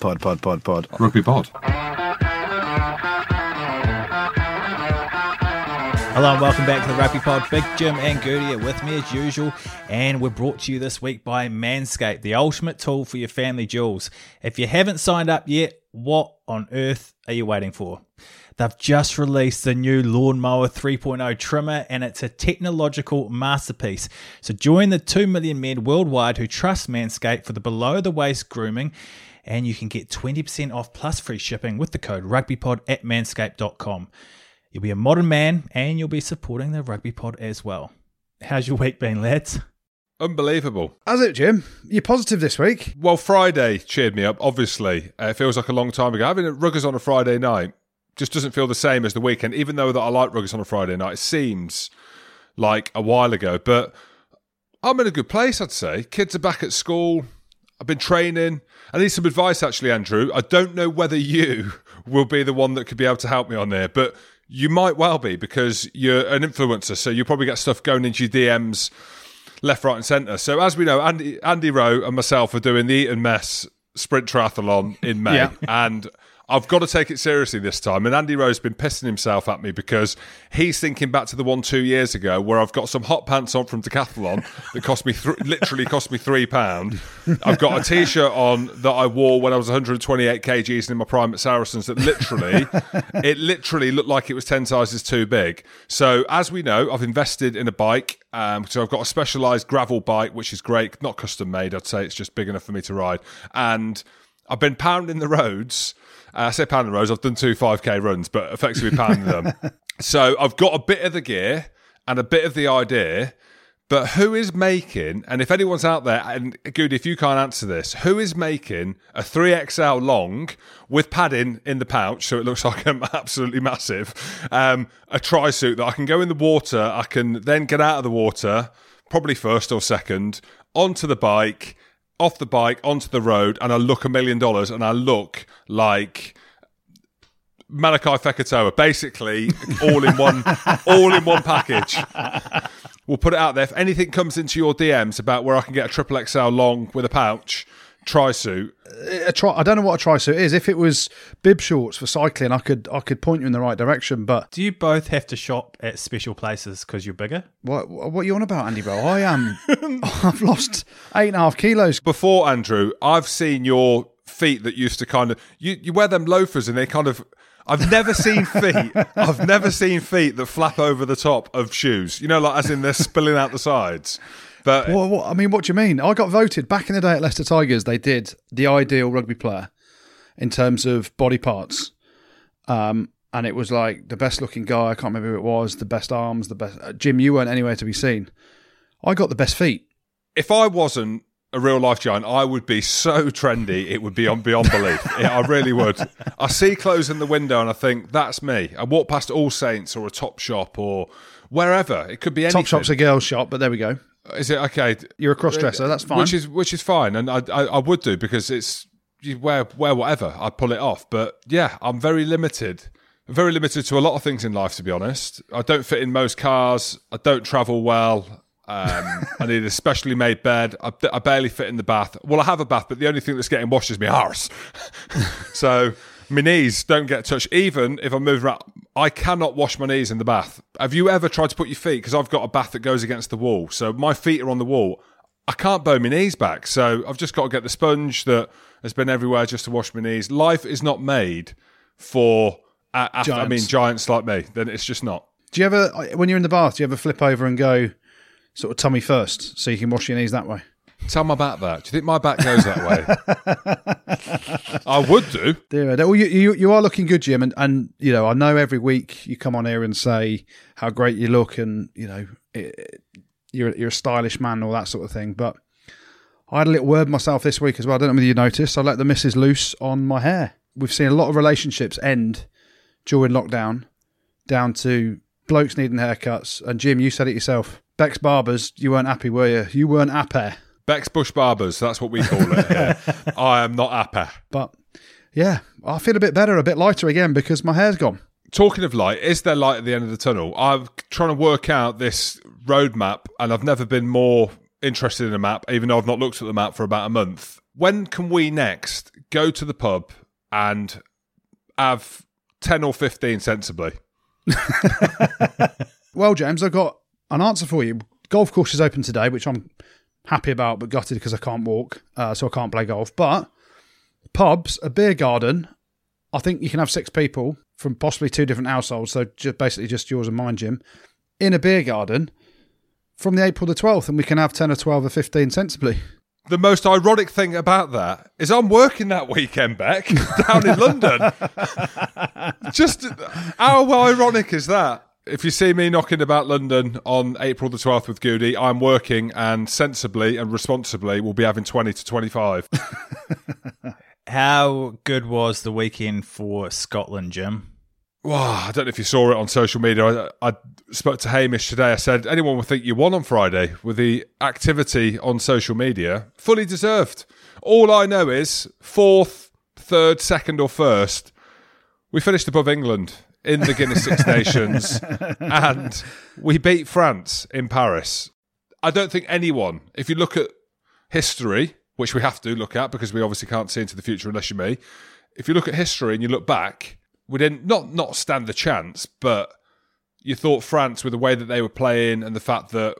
Pod, pod, pod, pod. Rugby pod. Hello and welcome back to the Rugby Pod. Big Jim and Goody are with me as usual, and we're brought to you this week by Manscaped, the ultimate tool for your family jewels. If you haven't signed up yet, what on earth are you waiting for? They've just released the new Lawnmower 3.0 trimmer, and it's a technological masterpiece. So join the 2 million men worldwide who trust Manscaped for the below the waist grooming, and you can get 20% off plus free shipping with the code rugbypod at manscaped.com. You'll be a modern man and you'll be supporting the rugby pod as well. How's your week been, lads? Unbelievable. How's it, Jim? You're positive this week. Well, Friday cheered me up, obviously. Uh, it feels like a long time ago. Having a Ruggers on a Friday night just doesn't feel the same as the weekend, even though that I like Ruggers on a Friday night. It seems like a while ago, but I'm in a good place, I'd say. Kids are back at school. I've been training. I need some advice, actually, Andrew. I don't know whether you will be the one that could be able to help me on there, but you might well be because you're an influencer, so you probably get stuff going into your DMs left, right, and centre. So as we know, Andy, Andy Rowe and myself are doing the Eton Mess Sprint Triathlon in May, Yeah. and I've got to take it seriously this time. And Andy Rowe's been pissing himself at me because he's thinking back to the one two years ago where I've got some hot pants on from Decathlon that cost me th- literally cost me three pound. I've got a t-shirt on that I wore when I was 128 kgs and in my prime at Saracens that literally it literally looked like it was 10 sizes too big. So as we know, I've invested in a bike. Um, so I've got a specialized gravel bike, which is great, not custom made. I'd say it's just big enough for me to ride. And I've been pounding the roads. Uh, I say pounding the roads. I've done two 5k runs, but effectively pounding them. So I've got a bit of the gear and a bit of the idea. But who is making, and if anyone's out there, and good, if you can't answer this, who is making a 3XL long with padding in the pouch, so it looks like I'm absolutely massive, um, a tri suit that I can go in the water, I can then get out of the water, probably first or second, onto the bike, off the bike, onto the road, and I look a million dollars, and I look like. Malakai Fekitoa, basically all in one, all in one package. We'll put it out there. If anything comes into your DMs about where I can get a triple XL long with a pouch, tri suit, uh, A tri- I don't know what a trisuit is. If it was bib shorts for cycling, I could I could point you in the right direction. But Do you both have to shop at special places because you're bigger? what what are you on about, Andy? Bro, I am. I've lost eight and a half kilos. before Andrew, I've seen your feet that used to kind of you, you wear them loafers and they kind of I've never seen feet. I've never seen feet that flap over the top of shoes. You know, like as in they're spilling out the sides. But What, what, I mean, what do you mean? I got voted back in the day at Leicester Tigers. They did the ideal rugby player in terms of body parts, um, and it was like the best looking guy. I can't remember who it was. The best arms, the best. Uh, Jim, you weren't anywhere to be seen. I got the best feet. if I wasn't a real life giant, I would be so trendy. It would be on beyond belief. Yeah, I really would. I see clothes in the window and I think that's me. I walk past All Saints or a Top Shop or wherever. It could be anything. Top Shop's a girl's shop, but there we go. Is it okay? You're a cross dresser. That's fine. Which is which is fine, and I I, I would do because it's you wear wear whatever. I'd pull it off, but yeah, I'm very limited. Very limited to a lot of things in life, to be honest. I don't fit in most cars. I don't travel well. Um, I need a specially made bed. I, I barely fit in the bath. Well, I have a bath, but the only thing that's getting washed is my arse. so my knees don't get touched. Even if I move around, I cannot wash my knees in the bath. Have you ever tried to put your feet? Because I've got a bath that goes against the wall, so my feet are on the wall. I can't bow my knees back, so I've just got to get the sponge that has been everywhere just to wash my knees. Life is not made for. Uh, I mean, Giants. giants like me. Then it's just not. do you ever, when you're in the bath, do you ever flip over and go sort of tummy first so you can wash your knees that way? Tell my back that. Do you think my back goes that way? I would do. Dear, well, you, you you are looking good, Jim, and, and you know I know every week you come on here and say how great you look, and you know it, you're you're a stylish man, and all that sort of thing. But I had a little word myself this week as well. I don't know whether you noticed. I let the missus loose on my hair. We've seen a lot of relationships end during lockdown, down to blokes needing haircuts. And Jim, you said it yourself. Bex Barbers, you weren't happy, were you? You weren't happy. Bex Bush Barbers, that's what we call it here. I am not happy. But yeah, I feel a bit better, a bit lighter again because my hair's gone. Talking of light, is there light at the end of the tunnel? I'm trying to work out this roadmap, and I've never been more interested in a map, even though I've not looked at the map for about a month. When can we next go to the pub and have 10 or 15 sensibly. Well, James, I've got an answer for you. Golf course is open today, which I'm happy about, but gutted because I can't walk, uh, so I can't play golf. But pubs, a beer garden, I think you can have six people from possibly two different households, so just basically just yours and mine, Jim, in a beer garden from the April the 12th, and we can have 10 or 12 or 15 sensibly. The most ironic thing about that is I'm working that weekend, back down in London. Just how ironic is that? If you see me knocking about London on April the 12th with Goody, I'm working and sensibly and responsibly will be having 20 to 25. How good was the weekend for Scotland, Jim? Wow, I don't know if you saw it on social media. I, I spoke to Hamish today. I said, anyone would think you won on Friday with the activity on social media. Fully deserved. All I know is fourth, third, second, or first, we finished above England in the Guinness Six Nations and we beat France in Paris. I don't think anyone, if you look at history, which we have to look at because we obviously can't see into the future unless you may, if you look at history and you look back, we didn't not not stand the chance, but you thought France with the way that they were playing and the fact that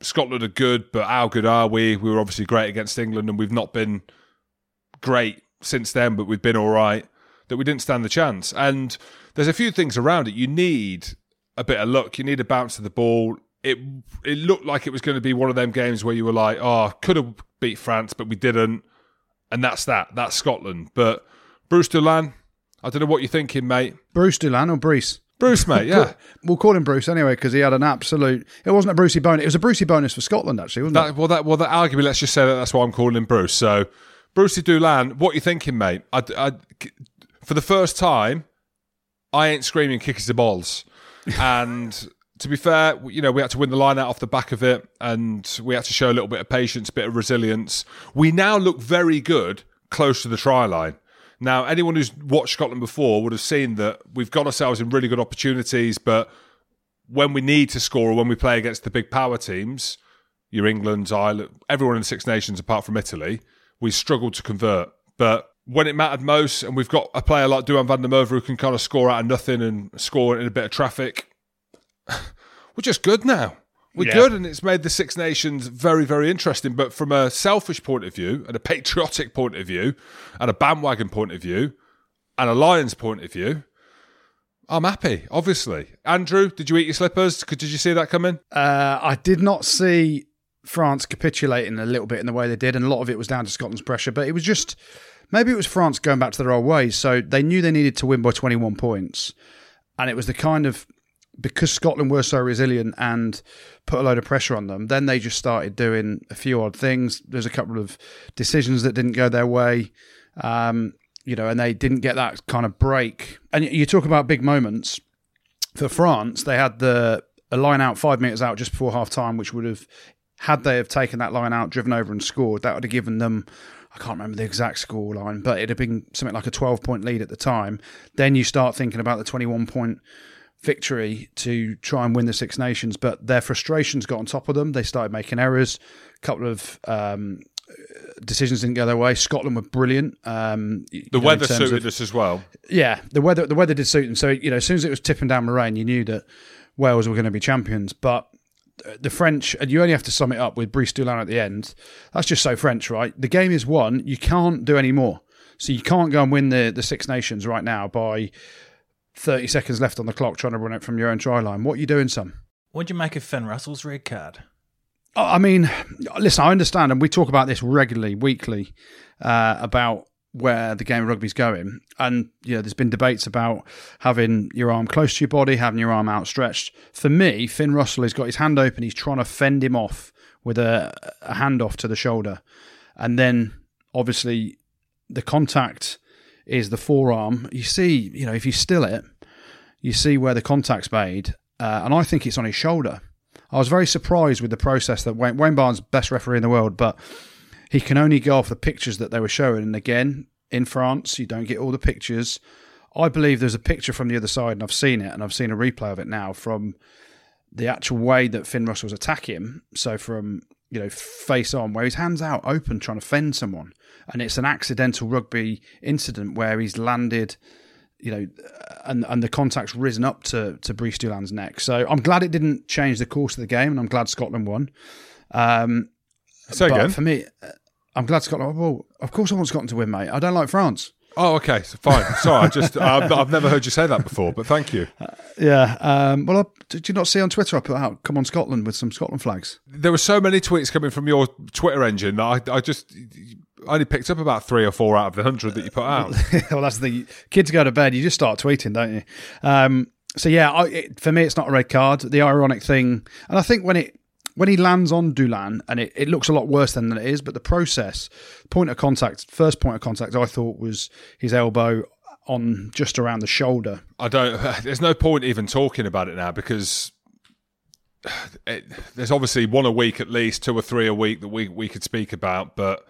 Scotland are good, but how good are we? We were obviously great against England, and we've not been great since then, but we've been all right. That we didn't stand the chance, and there's a few things around it. You need a bit of luck. You need a bounce of the ball. It it looked like it was going to be one of them games where you were like, ah, oh, could have beat France, but we didn't, and that's that. That's Scotland. But Bruce Dulin, I don't know what you're thinking, mate. Bruce Dulin or Bruce? Bruce, mate, yeah. We'll call him Bruce anyway because he had an absolute. It wasn't a Brucey bonus. It was a Brucey bonus for Scotland, actually, wasn't it? Well, that well, that arguably, let's just say that that's why I'm calling him Bruce. So, Brucey Dulin, what you thinking, mate? I, I, for the first time, I ain't screaming kickers the balls, and to be fair, you know, we had to win the line out off the back of it, and we had to show a little bit of patience, a bit of resilience. We now look very good close to the try line. Now, anyone who's watched Scotland before would have seen that we've got ourselves in really good opportunities, but when we need to score or when we play against the big power teams, your England, Ireland, everyone in the Six Nations apart from Italy, we struggled to convert. But when it mattered most, and we've got a player like Duhan van der Merwe who can kind of score out of nothing and score in a bit of traffic, we're just good now. We're Yeah. good, and it's made the Six Nations very, very interesting. But from a selfish point of view, and a patriotic point of view, and a bandwagon point of view, and a Lions point of view, I'm happy. Obviously, Andrew, did you eat your slippers? Could- Did you see that coming? Uh, I did not see France capitulating a little bit in the way they did, and a lot of it was down to Scotland's pressure. But it was just maybe it was France going back to their old ways. So they knew they needed to win by 21 points, and it was the kind of because Scotland were so resilient and put a load of pressure on them. Then they just started doing a few odd things. There's a couple of decisions that didn't go their way. Um, you know, and they didn't get that kind of break. And you talk about big moments for France, they had the a line out five meters out just before half time, which would have had they have taken that line out, driven over and scored, that would have given them I can't remember the exact score line, but it'd have been something like a twelve point lead at the time. Then you start thinking about the twenty one point victory to try and win the Six Nations, but their frustrations got on top of them. They started making errors. A couple of um, decisions didn't go their way. Scotland were brilliant. Um, The know, weather suited of- us as well. yeah, the weather the weather did suit them. So you know, as soon as it was tipping down the rain, you knew that Wales were going to be champions. But the French, and you only have to sum it up with Brice Dulin at the end. That's just so French, right? The game is won. You can't do any more. So you can't go and win the the Six Nations right now by thirty seconds left on the clock trying to run it from your own try line. What are you doing, son? What'd you make of Finn Russell's red card? Oh, I mean, listen, I understand, and we talk about this regularly, weekly, uh, about where the game of rugby's going. And, you know, there's been debates about having your arm close to your body, having your arm outstretched. For me, Finn Russell has got his hand open, he's trying to fend him off with a, a handoff to the shoulder. And then, obviously, the contact is the forearm. You see, you know, if you still it, you see where the contact's made. Uh, and I think it's on his shoulder. I was very surprised with the process that Wayne, Wayne Barnes, best referee in the world, but he can only go off the pictures that they were showing. And again, in France, you don't get all the pictures. I believe there's a picture from the other side, and I've seen it, and I've seen a replay of it now from the actual way that Finn Russell was attacking him. So from you know, face on, where his hands out open trying to fend someone, and it's an accidental rugby incident where he's landed, you know, and and the contact's risen up to to Brice Dulin's neck. So I'm glad it didn't change the course of the game, and I'm glad Scotland won. Um, but again. for me, uh, I'm glad Scotland. Well, of course I want Scotland to win, mate. I don't like France. Oh, okay, so fine. Sorry, I just I've, I've never heard you say that before, but thank you. Yeah. Um, well, I, did you not see on Twitter? I put out "Come on Scotland" with some Scotland flags. There were so many tweets coming from your Twitter engine that I, I just I only picked up about three or four out of the hundred that you put out. well, that's the kids go to bed. You just start tweeting, don't you? Um, so yeah, I, it, for me, it's not a red card. The ironic thing, and I think when it when he lands on Dulin, and it, it looks a lot worse than it is, but the process, point of contact, first point of contact, I thought was his elbow on just around the shoulder. I don't. There's no point even talking about it now because it, there's obviously one a week at least, two or three a week that we we could speak about. But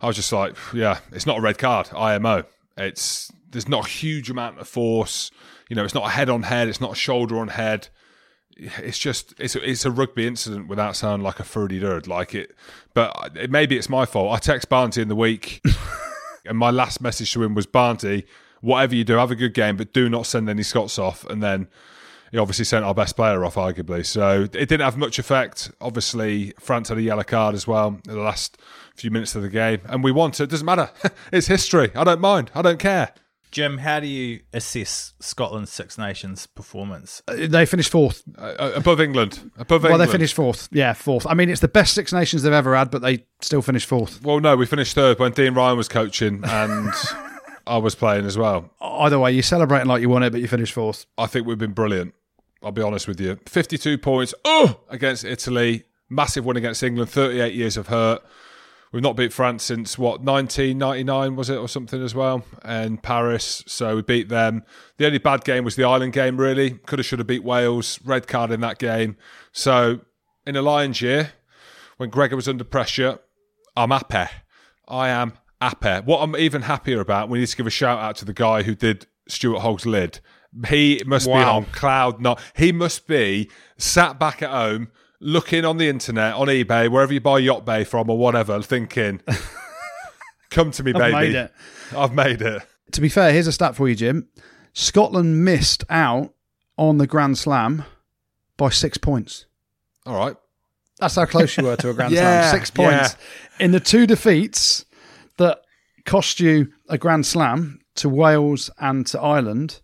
I was just like, yeah, it's not a red card. IMO. It's there's not a huge amount of force. You know, it's not a head on head. It's not a shoulder on head. It's just it's a, it's a rugby incident without sounding like a fruity dirt like it. But it, maybe it's my fault. I text Barnty in the week, and my last message to him was Barnty, whatever you do, have a good game, but do not send any Scots off. And then he obviously sent our best player off, arguably. So it didn't have much effect. Obviously, France had a yellow card as well in the last few minutes of the game, and we won. So it doesn't matter. it's history. I don't mind. I don't care. Jim, how do you assess Scotland's Six Nations performance? Uh, They finished fourth. Uh, above England. Above England. Well, they finished fourth. Yeah, fourth. I mean, it's the best Six Nations they've ever had, but they still finished fourth. Well, no, we finished third when Dean Ryan was coaching and I was playing as well. Either way, you're celebrating like you won it, but you finished fourth. I think we've been brilliant. I'll be honest with you. 52 points oh, against Italy. Massive win against England. 38 years of hurt. We've not beat France since what 1999 was it or something as well, and Paris. So we beat them. The only bad game was the Ireland game. Really, could have should have beat Wales. Red card in that game. So in a Lions year, when Gregor was under pressure, I'm happy. I am happy. What I'm even happier about, we need to give a shout out to the guy who did Stuart Hogg's lid. He must be on cloud nine. He must be sat back at home looking on the internet, on eBay, wherever you buy Yacht Bay from or whatever, thinking, come to me, I've baby. made it. I've made it. To be fair, here's a stat for you, Jim. Scotland missed out on the Grand Slam by six points. All right. That's how close you were to a Grand Yeah, Slam. Six points. In the two defeats that cost you a Grand Slam to Wales and to Ireland,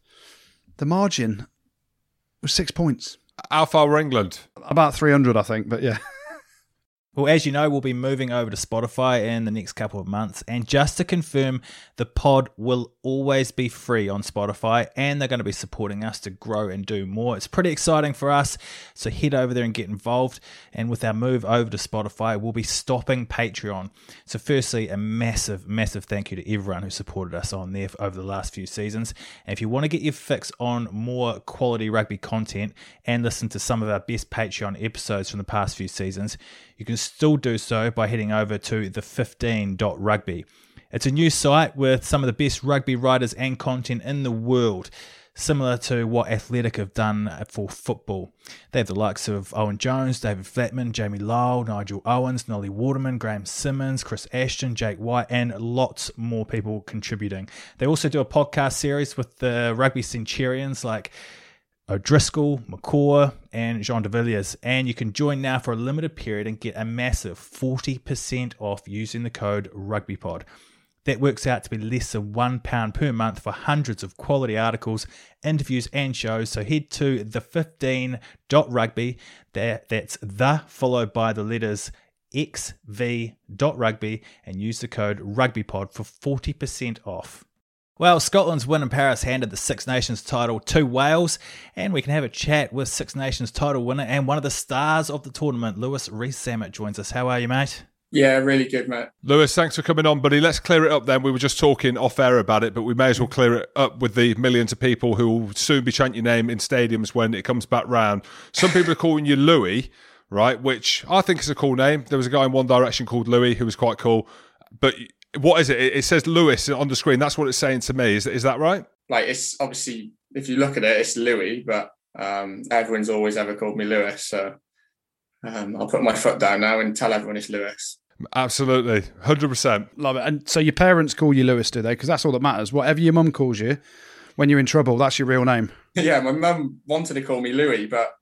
the margin was six points. How far were England? About 300, I think, but yeah. Well, as you know, we'll be moving over to Spotify in the next couple of months. And just to confirm, the pod will always be free on Spotify and they're going to be supporting us to grow and do more. It's pretty exciting for us. So head over there and get involved. And with our move over to Spotify, we'll be stopping Patreon. So, firstly, a massive, massive thank you to everyone who supported us on there over the last few seasons. And if you want to get your fix on more quality rugby content and listen to some of our best Patreon episodes from the past few seasons, you can still do so by heading over to the15.rugby. It's a new site with some of the best rugby writers and content in the world, similar to what Athletic have done for football. They have the likes of Owen Jones, David Flatman, Jamie Lyall, Nigel Owens, Nolly Waterman, Graham Simmons, Chris Ashton, Jake White, and lots more people contributing. They also do a podcast series with the rugby centurions like O'Driscoll, McCaw, and Jean de Villiers. And you can join now for a limited period and get a massive 40% off using the code RugbyPod. That works out to be less than £1 per month for hundreds of quality articles, interviews, and shows. So head to the15.rugby. That, that's the followed by the letters xv.rugby and use the code RugbyPod for 40% off. Well, Scotland's win in Paris handed the Six Nations title to Wales, and we can have a chat with Six Nations title winner and one of the stars of the tournament, Lewis Rees-Zammit, joins us. How are you, mate? Yeah, really good, mate. Lewis, thanks for coming on, buddy. Let's clear it up then. We were just talking off air about it, but we may as well clear it up with the millions of people who will soon be chanting your name in stadiums when it comes back round. Some people are calling you Louis, right? Which I think is a cool name. There was a guy in One Direction called Louis who was quite cool. But what is it? It it says Lewis on the screen. That's what it's saying to me. Is, is that right? Like it's obviously if you look at it, it's Louis, but um, everyone's always ever called me Lewis. So um, I'll put my foot down now and tell everyone it's Lewis. Absolutely, hundred percent. Love it. And so your parents call you Lewis, do they? Because that's all that matters. Whatever your mum calls you when you're in trouble, that's your real name. yeah, my mum wanted to call me Louis, but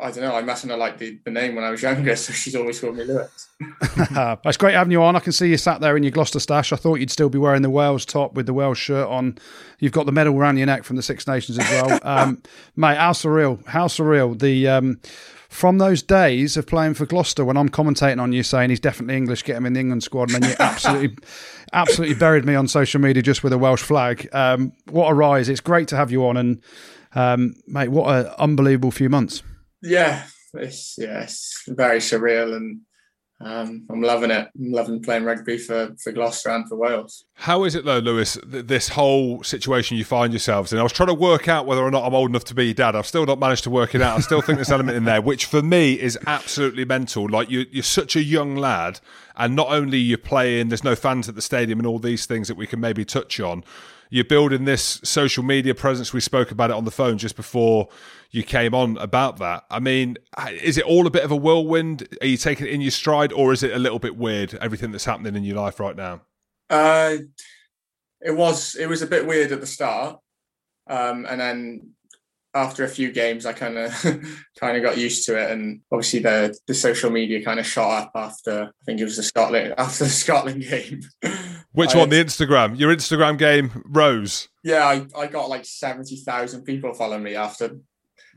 I don't know. I mustn't have liked the, the name when I was younger, so she's always called me Lewis. it's great having you on. I can see you sat there in your Gloucester stash. I thought you'd still be wearing the Wales top with the Wales shirt on. You've got the medal around your neck from the Six Nations as well, um, mate. How surreal! How surreal! The um, from those days of playing for Gloucester when I'm commentating on you saying he's definitely English, get him in the England squad, and then you absolutely, absolutely buried me on social media just with a Welsh flag. Um, what a rise! It's great to have you on, and um, mate, what an unbelievable few months. Yeah, it's yeah, very surreal, and um, I'm loving it. I'm loving playing rugby for, for Gloucester and for Wales. How is it though, Lewis? Th- this whole situation you find yourselves in. I was trying to work out whether or not I'm old enough to be dad. I've still not managed to work it out. I still think there's an element in there, which for me is absolutely mental. Like you, you're such a young lad, and not only you're playing, there's no fans at the stadium, and all these things that we can maybe touch on you're building this social media presence. We spoke about it on the phone just before you came on about that. I mean, is it all a bit of a whirlwind? Are you taking it in your stride, or is it a little bit weird? Everything that's happening in your life right now. Uh, it was it was a bit weird at the start, um, and then after a few games, I kind of kind of got used to it, and obviously the the social media kind of shot up after I think it was the Scotland after the Scotland game. Which I, one? The Instagram? Your Instagram game rose. Yeah, I, I got like seventy thousand people following me after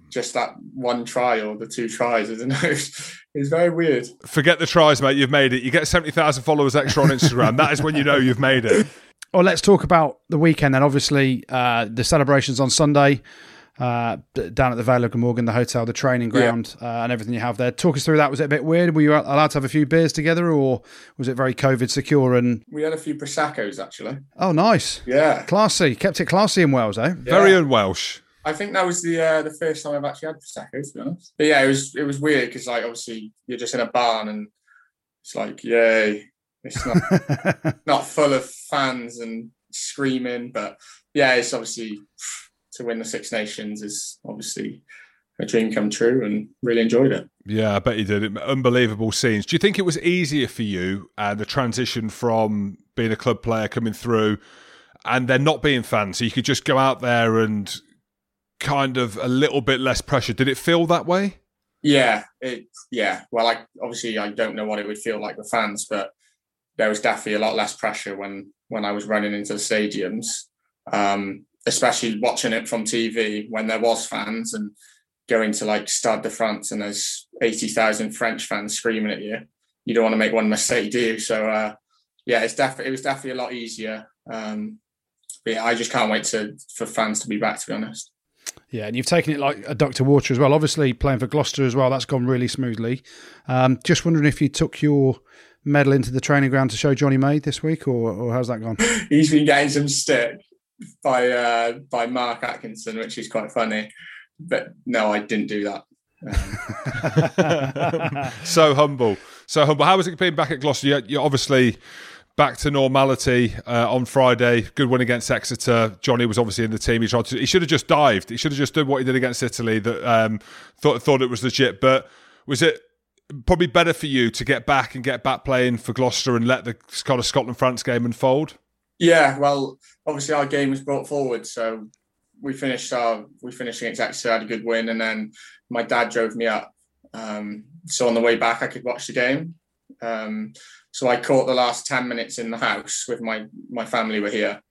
just that one try or the two tries. I don't know. It's, very weird. Forget the tries, mate. You've made it. You get seventy thousand followers extra on Instagram. that is when you know you've made it. Well, let's talk about the weekend then. Obviously, uh, the celebrations on Sunday uh, down at the Vale of Glamorgan, the hotel, the training ground, yeah. uh, and everything you have there. Talk us through that. Was it a bit weird? Were you allowed to have a few beers together, or was it very COVID secure? And we had a few proseccos actually. Oh, nice. Yeah, classy. Kept it classy in Wales, eh? Yeah. Very un-Welsh. I think that was the uh, the first time I've actually had prosecco, to be honest. But yeah, it was it was weird because like obviously you're just in a barn and it's like yay, it's not not full of fans and screaming, but yeah, it's obviously to win the Six Nations is obviously a dream come true and really enjoyed it. Yeah, I bet you did. Unbelievable scenes. Do you think it was easier for you uh, the transition from being a club player coming through and then not being fans? So you could just go out there and kind of a little bit less pressure. Did it feel that way? Yeah, it yeah. Well, I obviously I don't know what it would feel like with fans, but there was definitely a lot less pressure when when I was running into the stadiums. Um, especially watching it from TV when there was fans and going to like Stade de France and there's 80,000 French fans screaming at you. You don't want to make one mistake, do you? So, uh, yeah, it's definitely, it was definitely a lot easier. Um, but yeah, I just can't wait to, for fans to be back, to be honest. Yeah, and you've taken it like a duck to water as well. Obviously, playing for Gloucester as well, that's gone really smoothly. Um, just wondering if you took your medal into the training ground to show Jonny May this week, or, or how's that gone? He's been getting some stick by uh, by Mark Atkinson, which is quite funny. But no, I didn't do that. So humble, so humble. How was it being back at Gloucester? You're, you're obviously back to normality uh, on Friday. Good win against Exeter. Jonny was obviously in the team. He tried to. He should have just dived. He should have just done what he did against Italy. That um, thought thought it was legit. But was it probably better for you to get back and get back playing for Gloucester and let the kind of Scotland France game unfold? Yeah, well, obviously our game was brought forward, so we finished our we finished against Exeter, had a good win, and then my dad drove me up. Um, so on the way back, I could watch the game. Um, so I caught the last ten minutes in the house with my my family were here,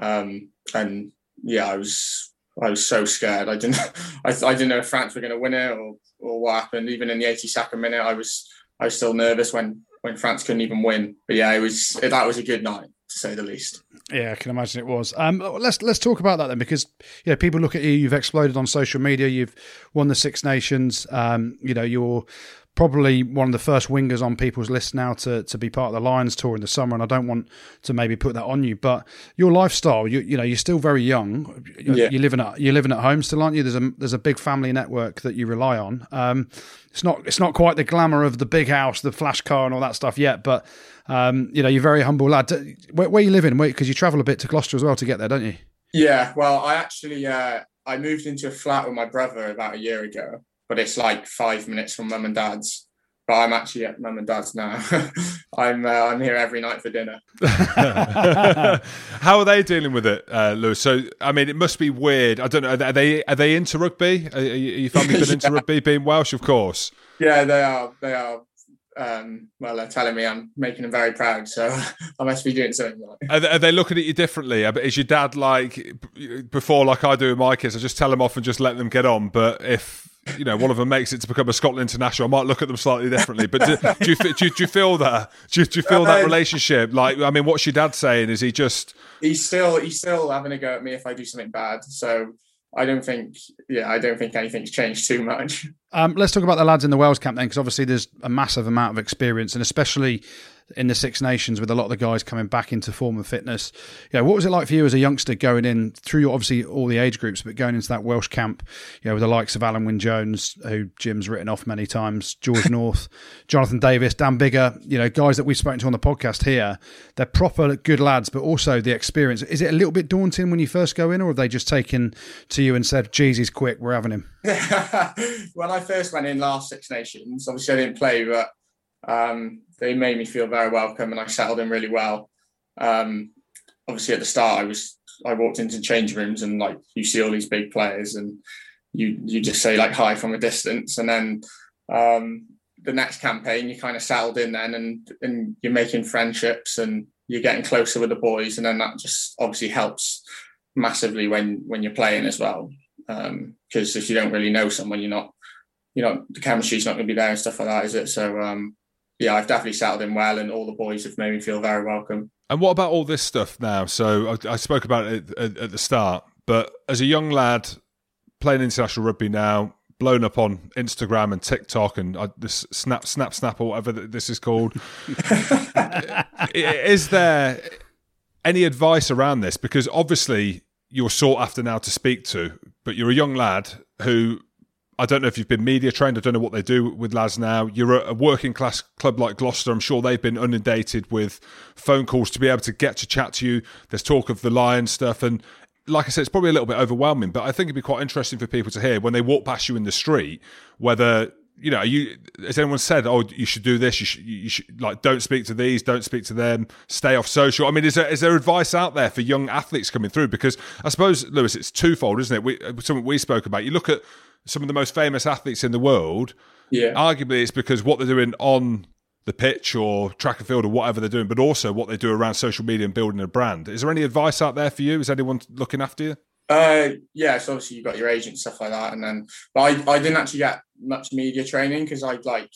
um, and yeah, I was I was so scared. I didn't I, I didn't know if France were going to win it or or what happened. Even in the 82nd minute, I was I was still nervous when when France couldn't even win. But yeah, it was that was a good night to say the least. Yeah, I can imagine it was. Um, let's let's talk about that then, because you know people look at you. You've exploded on social media. You've won the Six Nations. Um, you know you're probably one of the first wingers on people's list now to, to be part of the Lions tour in the summer. And I don't want to maybe put that on you, but your lifestyle, you, you know, you're still very young. Yeah. You're living at, you're living at home still, aren't you? There's a, there's a big family network that you rely on. Um, it's not, it's not quite the glamour of the big house, the flash car and all that stuff yet, but, um, you know, you're a very humble lad. Where, where you living? Because you travel a bit to Gloucester as well to get there, don't you? Yeah. Well, I actually, uh, I moved into a flat with my brother about a year ago but it's like five minutes from mum and dad's. But I'm actually at mum and dad's now. I'm uh, I'm here every night for dinner. How are they dealing with it, uh, Lewis? So I mean, it must be weird. I don't know. Are they are they into rugby? Are, are your family been into rugby? Being Welsh, of course. Yeah, they are. They are. Um, well, they're telling me I'm making them very proud, so I must be doing something right. Are they, are they looking at you differently? Is your dad like before, like I do with my kids? I just tell them off and just let them get on. But if you know one of them makes it to become a Scotland international, I might look at them slightly differently. But do, do, you, do, do you feel that? Do you, do you feel that relationship? Like, I mean, what's your dad saying? Is he just? He's still he's still having a go at me if I do something bad. So I don't think, yeah, I don't think anything's changed too much. Um, let's talk about the lads in the Wales camp then, because obviously there's a massive amount of experience, and especially in the Six Nations with a lot of the guys coming back into form and fitness. You know, what was it like for you as a youngster going in through your obviously all the age groups, but going into that Welsh camp, you know, with the likes of Alun Wyn Jones, who Jim's written off many times, George North, Jonathan Davies, Dan Biggar, you know, guys that we've spoken to on the podcast here. They're proper good lads, but also the experience. Is it a little bit daunting when you first go in, or have they just taken to you and said, "Geez, he's quick, we're having him"? when I first went in last Six Nations, obviously I didn't play, but um, they made me feel very welcome and I settled in really well. Um, obviously, at the start, I was I walked into change rooms and like you see all these big players and you you just say like hi from a distance, and then um, the next campaign you kind of settled in then and and you're making friendships and you're getting closer with the boys, and then that just obviously helps massively when when you're playing as well. Because um, if you don't really know someone, you're not you know the chemistry's not going to be there and stuff like that, is it? So um, yeah, I've definitely settled in well, and all the boys have made me feel very welcome. And what about all this stuff now? So I, I spoke about it at, at, the start, but as a young lad playing international rugby now, blown up on Instagram and TikTok and uh, this Snap, Snap, Snap, or whatever this is called, is there any advice around this? Because obviously you're sought after now to speak to, but you're a young lad who I don't know if you've been media trained. I don't know what they do with lads now. You're a working class club like Gloucester. I'm sure they've been inundated with phone calls to be able to get to chat to you. There's talk of the Lions stuff. And like I said, it's probably a little bit overwhelming, but I think it'd be quite interesting for people to hear when they walk past you in the street whether. You know, you has anyone said, "Oh, you should do this. You should, you should like don't speak to these, don't speak to them, stay off social." I mean, is there is there advice out there for young athletes coming through? Because I suppose, Lewis, it's twofold, isn't it? We, uh, something we spoke about. You look at some of the most famous athletes in the world. Yeah. Arguably, it's because what they're doing on the pitch or track and field or whatever they're doing, but also what they do around social media and building a brand. Is there any advice out there for you? Is anyone looking after you? Uh, yeah, so obviously you've got your agent stuff like that, and then but I, I didn't actually get much media training because I like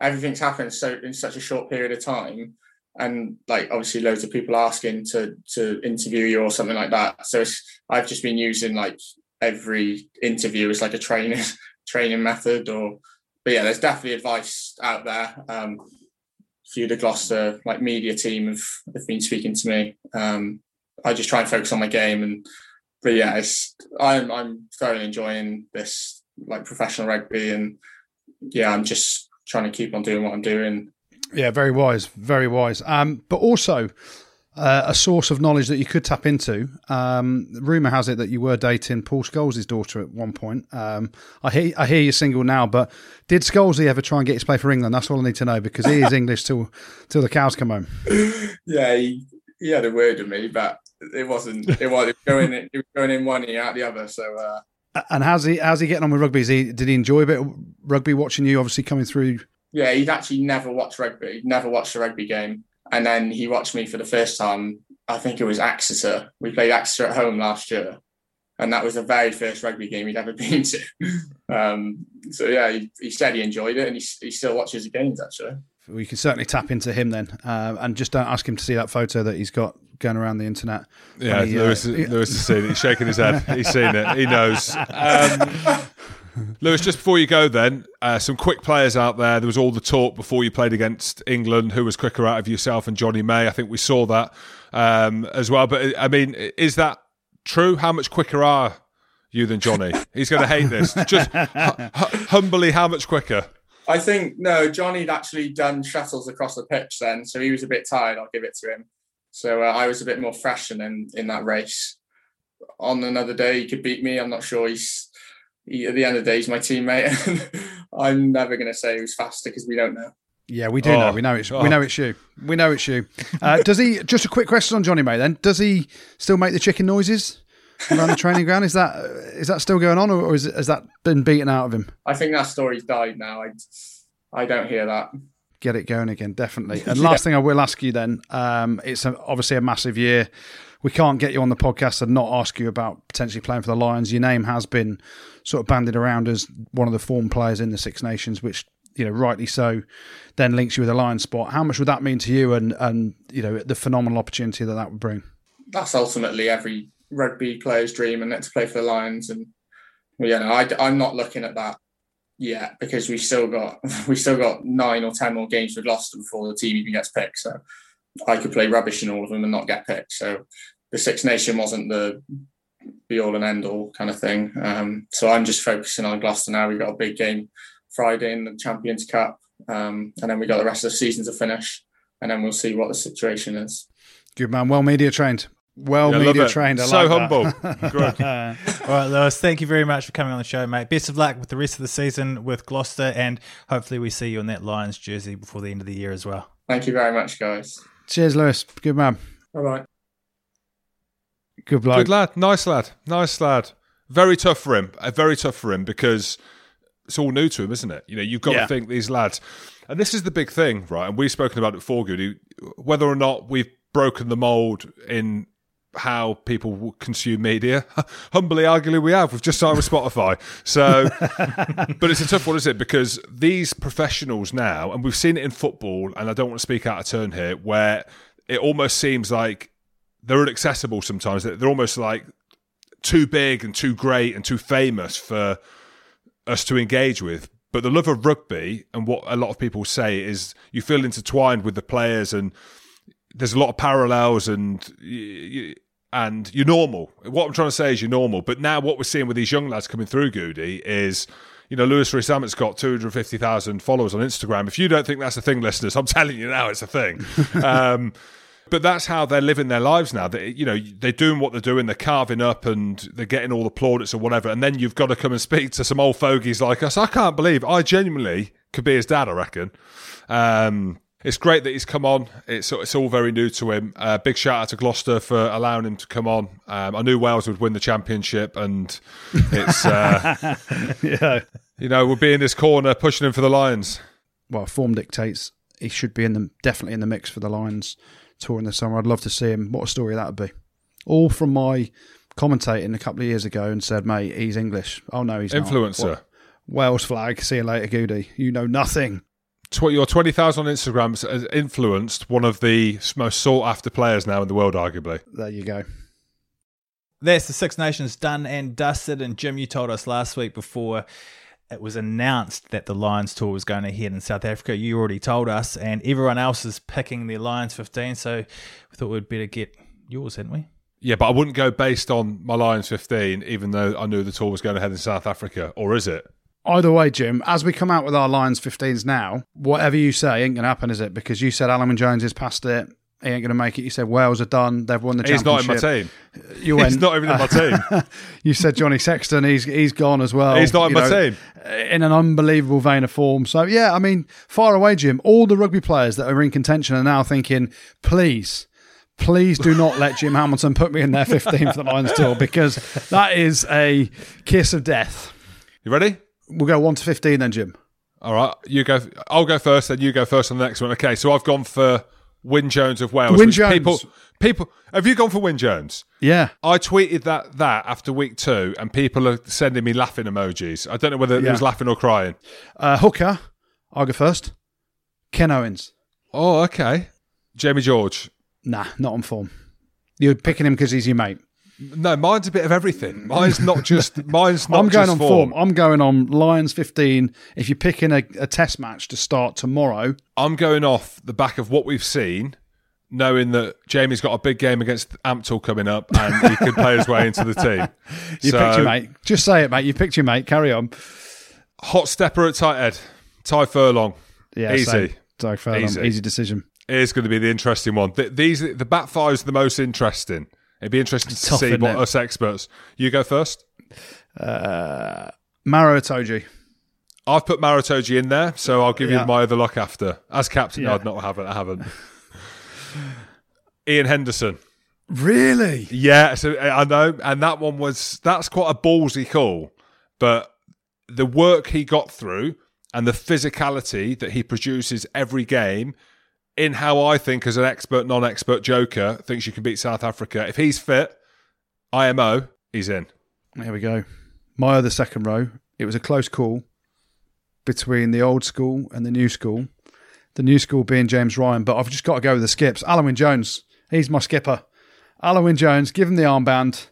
everything's happened so in such a short period of time, and like obviously loads of people asking to to interview you or something like that. So I've just been using like every interview is like a training training method or but yeah there's definitely advice out there um few the Gloucester like media team have, have been speaking to me um I just try and focus on my game and but yeah it's I'm I'm thoroughly enjoying this like professional rugby and yeah I'm just trying to keep on doing what I'm doing yeah very wise very wise um but also uh, a source of knowledge that you could tap into. Um, rumor has it that you were dating Paul Scholes' daughter at one point. Um, I hear I hear you're single now, but did Scholesy ever try and get you to play for England? That's all I need to know because he is English till till the cows come home. Yeah, he, he had a word with me, but it wasn't. It was, it was going. In, it was going in one ear out the other. So. Uh, and how's he? How's he getting on with rugby? Is he, did he enjoy a bit of rugby watching you? Obviously coming through. Yeah, he'd actually never watched rugby. He'd never watched a rugby game. And then he watched me for the first time. I think it was Exeter. We played Exeter at home last year, and that was the very first rugby game he'd ever been to. Um, so yeah, he, he, said he enjoyed it, and he, he still watches the games actually. We can certainly tap into him then, uh, and just don't ask him to see that photo that he's got going around the internet. Yeah, he, Lewis, uh, Lewis has seen it. He's shaking his head. He's seen it. He knows. Um, Lewis, just before you go, then uh, some quick players out there. There was all the talk before you played against England. Who was quicker out of yourself and Jonny May? I think we saw that um, as well. But I mean, is that true? How much quicker are you than Jonny? He's going to hate this. Just humbly, how much quicker? I think no. Jonny'd actually done shuttles across the pitch then, so he was a bit tired. I'll give it to him. So uh, I was a bit more fresh in in that race. On another day, he could beat me. I'm not sure. He's he, at the end of the day, he's my teammate. I'm never going to say who's faster because we don't know. Yeah, we do Oh. know. We know it's Oh. we know it's you. We know it's you. Uh, does he? Just a quick question on Jonny May. Then does he still make the chicken noises around the training ground? Is that is that still going on, or, or is it, has that been beaten out of him? I think that story's died now. I, I don't hear that. Get it going again, definitely. And last thing I will ask you then, um, it's a, obviously a massive year. We can't get you on the podcast and not ask you about potentially playing for the Lions. Your name has been sort of bandied around as one of the form players in the Six Nations, which you know rightly so. Then links you with a Lions spot. How much would that mean to you, and and you know the phenomenal opportunity that that would bring? That's ultimately every rugby player's dream, and to play for the Lions. And know, I, I'm not looking at that yet because we still got we still got nine or ten more games for Gloucester before the team even gets picked. So I could play rubbish in all of them and not get picked. So the Six Nation wasn't the be all and end all kind of thing. Um, so I'm just focusing on Gloucester now. We've got a big game Friday in the Champions Cup, um, and then we got the rest of the season to finish, and then we'll see what the situation is. Good man, well media trained. Well Yeah, media trained. I So like that. humble. Good. All right, Lewis, thank you very much for coming on the show, mate. Best of luck with the rest of the season with Gloucester, and hopefully we see you in that Lions jersey before the end of the year as well. Thank you very much, guys. Cheers, Lewis. Good man. Bye bye. Good bloke. Good lad. Nice lad. Nice lad. Very tough for him. Very tough for him because it's all new to him, isn't it? You know, you've got Yeah. to think these lads. And this is the big thing, right? And we've spoken about it before, Goody. Whether or not we've broken the mold in how people consume media, humbly, arguably, we have. We've just signed with Spotify. So, but it's a tough one, is it? Because these professionals now, and we've seen it in football, and I don't want to speak out of turn here, where it almost seems like they're inaccessible sometimes. They're almost like too big and too great and too famous for us to engage with. But the love of rugby and what a lot of people say is you feel intertwined with the players and there's a lot of parallels and and you're normal. What I'm trying to say is you're normal. But now what we're seeing with these young lads coming through, Goody, is you know Lewis Rees-Zammit's got 250,000 followers on Instagram. If you don't think that's a thing, listeners, I'm telling you now, it's a thing. um, but that's how they're living their lives now. They, you know, they're doing what they're doing. They're carving up and they're getting all the plaudits or whatever. And then you've got to come and speak to some old fogies like us. I can't believe I genuinely could be his dad. I reckon. Um, it's great that he's come on. It's it's all very new to him. Uh, big shout out to Gloucester for allowing him to come on. Um, I knew Wales would win the championship, and it's uh, yeah. you know we'll be in this corner pushing him for the Lions. Well, form dictates he should be in the definitely in the mix for the Lions tour in the summer. I'd love to see him. What a story that would be. All from my commentating a couple of years ago and said, mate, he's English. Oh no, he's. Influencer. What? Wales flag. See you later, Goody. You know nothing. Tw- your 20,000 on Instagram has influenced one of the most sought after players now in the world, arguably. There you go. That's the Six Nations done and dusted. And Jim, you told us last week before it was announced that the Lions tour was going ahead in South Africa. You already told us, and everyone else is picking their Lions 15. So we thought we'd better get yours, hadn't we? Yeah, but I wouldn't go based on my Lions 15, even though I knew the tour was going ahead in South Africa. Or is it? Either way, Jim, as we come out with our Lions 15s now, whatever you say ain't going to happen, is it? Because you said Alan Jones is past it. He ain't going to make it. You said Wales are done. They've won the championship. He's not in my team. You He's not even in my team. you said Johnny Sexton. He's he's gone as well. He's not in you my know, team. In an unbelievable vein of form. So yeah, I mean, far away, Jim. All the rugby players that are in contention are now thinking, please. Please do not let Jim Hamilton put me in their 15 for the Lions tour because that is a kiss of death. You ready? We'll go 1 to 15 then, Jim. All right. You go. I'll go first, then you go first on the next one. Okay, so I've gone for Wyn Jones of Wales. Which Jones. People, people, have you gone for Wyn Jones? Yeah. I tweeted that that after week two, and people are sending me laughing emojis. I don't know whether it was laughing or crying. Uh, hooker, I'll go first. Ken Owens. Oh, okay. Jamie George. Nah, not on form. You're picking him because he's your mate. No, mine's a bit of everything. Mine's not just. Mine's not. I'm going on form. I'm going on Lions 15. If you're picking a, a test match to start tomorrow, I'm going off the back of what we've seen, knowing that Jamie's got a big game against Ampthill coming up, and he could play his way into the team. you So, picked your mate. Just say it, mate. You picked your mate. Carry on. Hot stepper at tight head, Tadhg Furlong. Yeah, Easy. Sorry, Furlong. Easy. Easy decision. is going to be the interesting one. Th- These the back five is the most interesting. It'd be interesting to tough, see what it? us experts. You go first. Uh, Maro. I've put Maro Itoje in there, so I'll give Yeah. you my other look after. As captain, Yeah. I'd not have it. I haven't. Iain Henderson. Really? Yeah, so I know, and that one was that's quite a ballsy call, but the work he got through and the physicality that he produces every game, in how I think as an expert, non-expert joker thinks you can beat South Africa. If he's fit, IMO, he's in. There we go. My other second row. It was a close call between the old school and the new school. The new school being James Ryan, but I've just got to go with the skips. Alun Wyn Jones, he's my skipper. Alun Wyn Jones, give him the armband.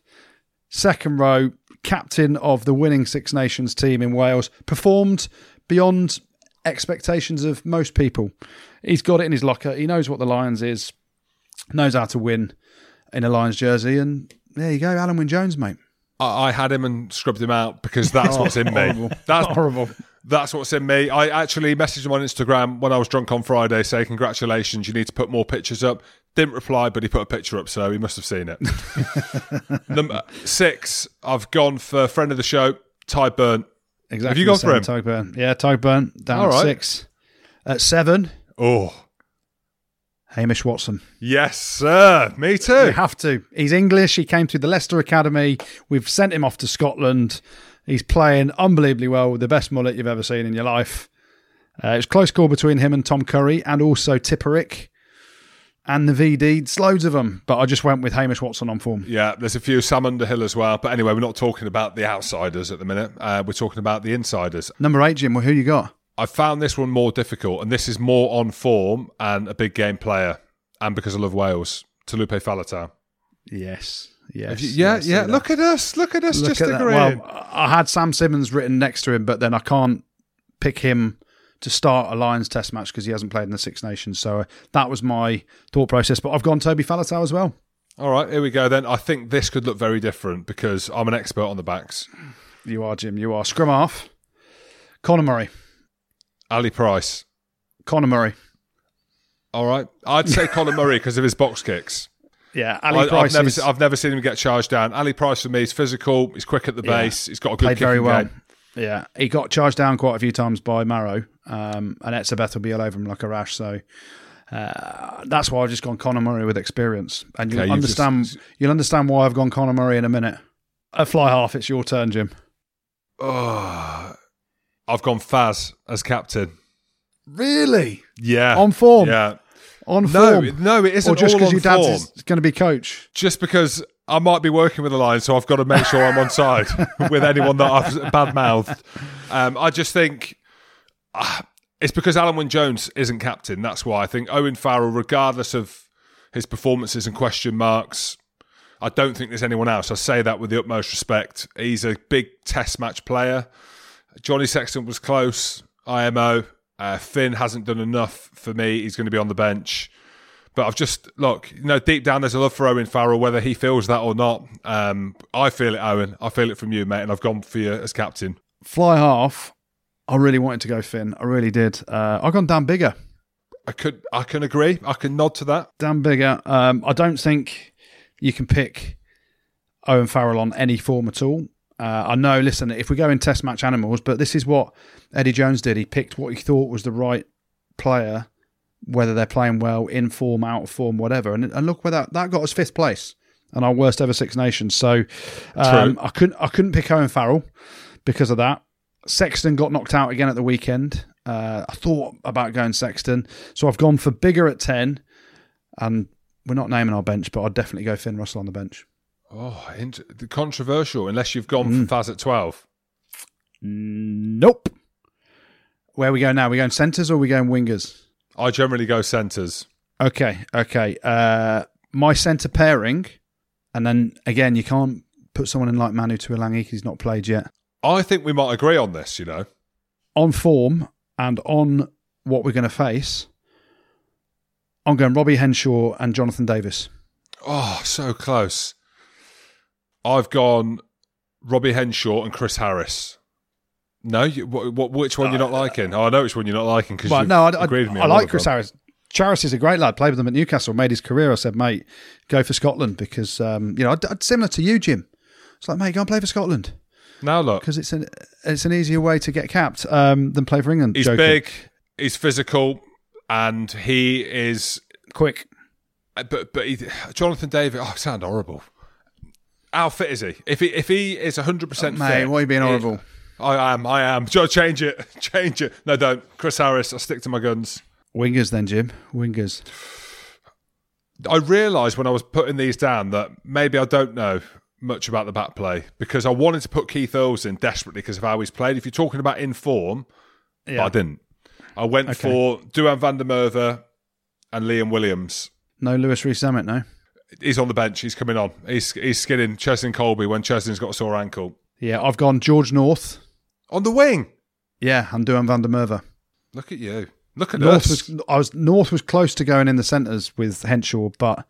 Second row, captain of the winning Six Nations team in Wales, performed beyond expectations of most people. He's got it in his locker. He knows what the Lions is, knows how to win in a Lions jersey, and there you go, Alun Wyn Jones, mate. I, I had him and scrubbed him out because that's what's in me. horrible. That's Horrible. That's what's in me. I actually messaged him on Instagram when I was drunk on Friday, say congratulations. You need to put more pictures up. Didn't reply, but he put a picture up, so he must have seen it. Number six, I've gone for friend of the show, Tadhg Beirne. Exactly. Have you gone for him? Tadhg Beirne. Yeah, Tadhg Beirne down at six. At seven, Oh, Hamish Watson. yes, sir. Me too. You have to. He's English. He came through the Leicester Academy. We've sent him off to Scotland. He's playing unbelievably well with the best mullet you've ever seen in your life. Uh, it was close call between him and Tom Curry and also Tipuric and the VD. It's loads of them, but I just went with Hamish Watson on form. Yeah, there's a few Sam Underhill as well. But anyway, we're not talking about the outsiders at the minute. Uh, we're talking about the insiders. Number eight, Jim, well, who you got? I found this one more difficult, and this is more on form and a big game player, and because I love Wales, Taulupe Faletau. Yes. Yes. You- yeah, yes, yeah. that. Look at us. Look at us Look just at agreeing. Well, I had Sam Simmonds written next to him, but then I can't pick him to start a Lions Test match because he hasn't played in the Six Nations. So uh, that was my thought process. But I've gone Toby Faletau as well. All right, here we go then. I think this could look very different because I'm an expert on the backs. You are Jim. You are scrum half. Conor Murray. Ali Price. Conor Murray. All right, I'd say Colin Murray because of his box kicks. Yeah, Ali I, Price have never, is- I've never seen him get charged down. Ali Price for me, he's physical. He's quick at the Yeah. base. He's got a good played very well. game. Yeah, he got charged down quite a few times by Marrow, um, and Etzebeth will be all over him like a rash. So uh, that's why I've just gone Conor Murray with experience, and you'll Okay, understand. just- you'll understand why I've gone Conor Murray in a minute. At fly half, it's your turn, Jim. Oh, I've gone Faz as captain. Really Yeah, on form, Yeah, on form, no, no, it isn't or just because your dad's form. is going to be coach. just because I might be working with the line, so I've got to make sure I'm on side with anyone that I've bad mouthed. Um, I just think ah, it's because Alun Wyn Jones isn't captain. That's why I think Owen Farrell, regardless of his performances and question marks, I don't think there's anyone else. I say that with the utmost respect. He's a big test match player. Johnny Sexton was close. IMO. Uh, Finn hasn't done enough for me. He's going to be on the bench. But I've just look, you know, deep down there's a love for Owen Farrell, whether he feels that or not. Um, I feel it, Owen. I feel it from you, mate, and I've gone for you as captain. Fly half. I really wanted to go Finn. I really did. Uh, I've gone Dan Biggar. I could, I can agree. I can nod to that. Dan Biggar. Um, I don't think you can pick Owen Farrell on any form at all. Uh, I know, listen, if we go in test match animals, but this is what Eddie Jones did. He picked what he thought was the right player, whether they're playing well, in form, out of form, whatever. And, and look where that, that got us fifth place and our worst ever Six Nations. So um, I couldn't I couldn't pick Owen Farrell because of that. Sexton got knocked out again at the weekend. Uh, I thought about going Sexton, so I've gone for Biggar at ten, and we're not naming our bench, but I'd definitely go Finn Russell on the bench. Oh, int- controversial. Unless you've gone for Faz at twelve. Nope. Where we go now? Are we going centres or are we going wingers? I generally go centres. Okay, okay. Uh, my centre pairing, and then again, you can't put someone in like Manu Tuilagi because he's not played yet. I think we might agree on this. You know, On form and on what we're going to face, I'm going Robbie Henshaw and Jonathan Davies. oh, so close. I've gone Robbie Henshaw and Chris Harris. No, you, what, what, which one you're not liking? Oh, I know which one you're not liking because you've no, I, I, with me. I like Chris. Harris. Charis is a great lad. Played with them at Newcastle. Made his career. I said, mate, go for Scotland because um, you know, I'd, I'd- similar to you, Jim. It's like, mate, go and play for Scotland. Now look, because it's an it's an easier way to get capped um, than play for England. he's Joking. big, he's physical, and he is. quick. But but he, Jonathan Davies. Oh, I sound horrible. How fit is he? If he if he is hundred percent Mate, fit, why are you being he- horrible? I am. I am. Joe, change it. Change it. No, don't. Chris Harris. I stick to my guns. Wingers then, Jim. Wingers. I realised when I was putting these down that maybe I don't know much about the back play because I wanted to put Keith Earls in desperately because of how he's played. If you're talking about in form, but I didn't. I went Okay. for Duhan van der Merwe and Liam Williams. No Louis Rees-Zammit, no. He's on the bench. He's coming on. He's he's skinning Cheslin Kolbe when Cheslin's got a sore ankle. Yeah, I've gone George North. On the wing. Yeah, I'm doing van der Merwe. Look at you. Look at North us. was I was North was close to going in the centres with Henshaw, but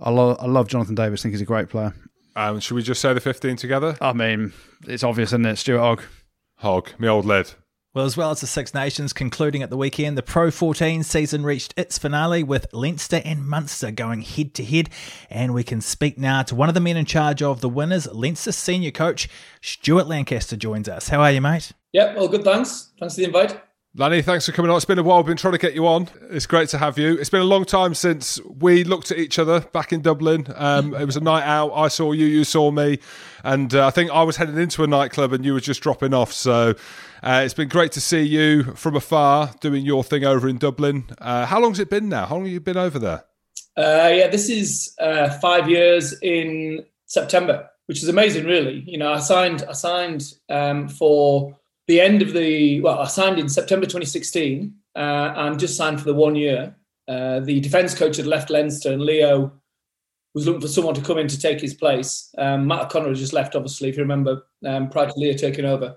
I, lo- I love Jonathan Davies. think he's a great player. um, should we just say the 15 together? I mean, it's obvious, isn't it? Stuart Hogg. Hog, me old lad. Well, as well as the Six Nations concluding at the weekend, the Pro 14 season reached its finale with Leinster and Munster going head to head. And we can speak now to one of the men in charge of the winners, Leinster senior coach Stuart Lancaster joins us. How are you, mate? Yeah, well, good. Thanks. Thanks for the invite. Lanny, thanks for coming on. It's been a while. We've been trying to get you on. It's great to have you. It's been a long time since we looked at each other back in Dublin. Um, it was a night out. I saw you, you saw me. And uh, I think I was heading into a nightclub and you were just dropping off. So uh, it's been great to see you from afar doing your thing over in Dublin. Uh, how long's it been now? How long have you been over there? Uh, yeah, this is uh, five years in September, which is amazing, really. You know, I signed, I signed um, for the end of the. Well, I signed in September 2016, uh, and just signed for the one year. Uh, the defence coach had left Leinster, and Leo was looking for someone to come in to take his place. Um, Matt O'Connor had just left, obviously, if you remember, um, prior to Leo taking over.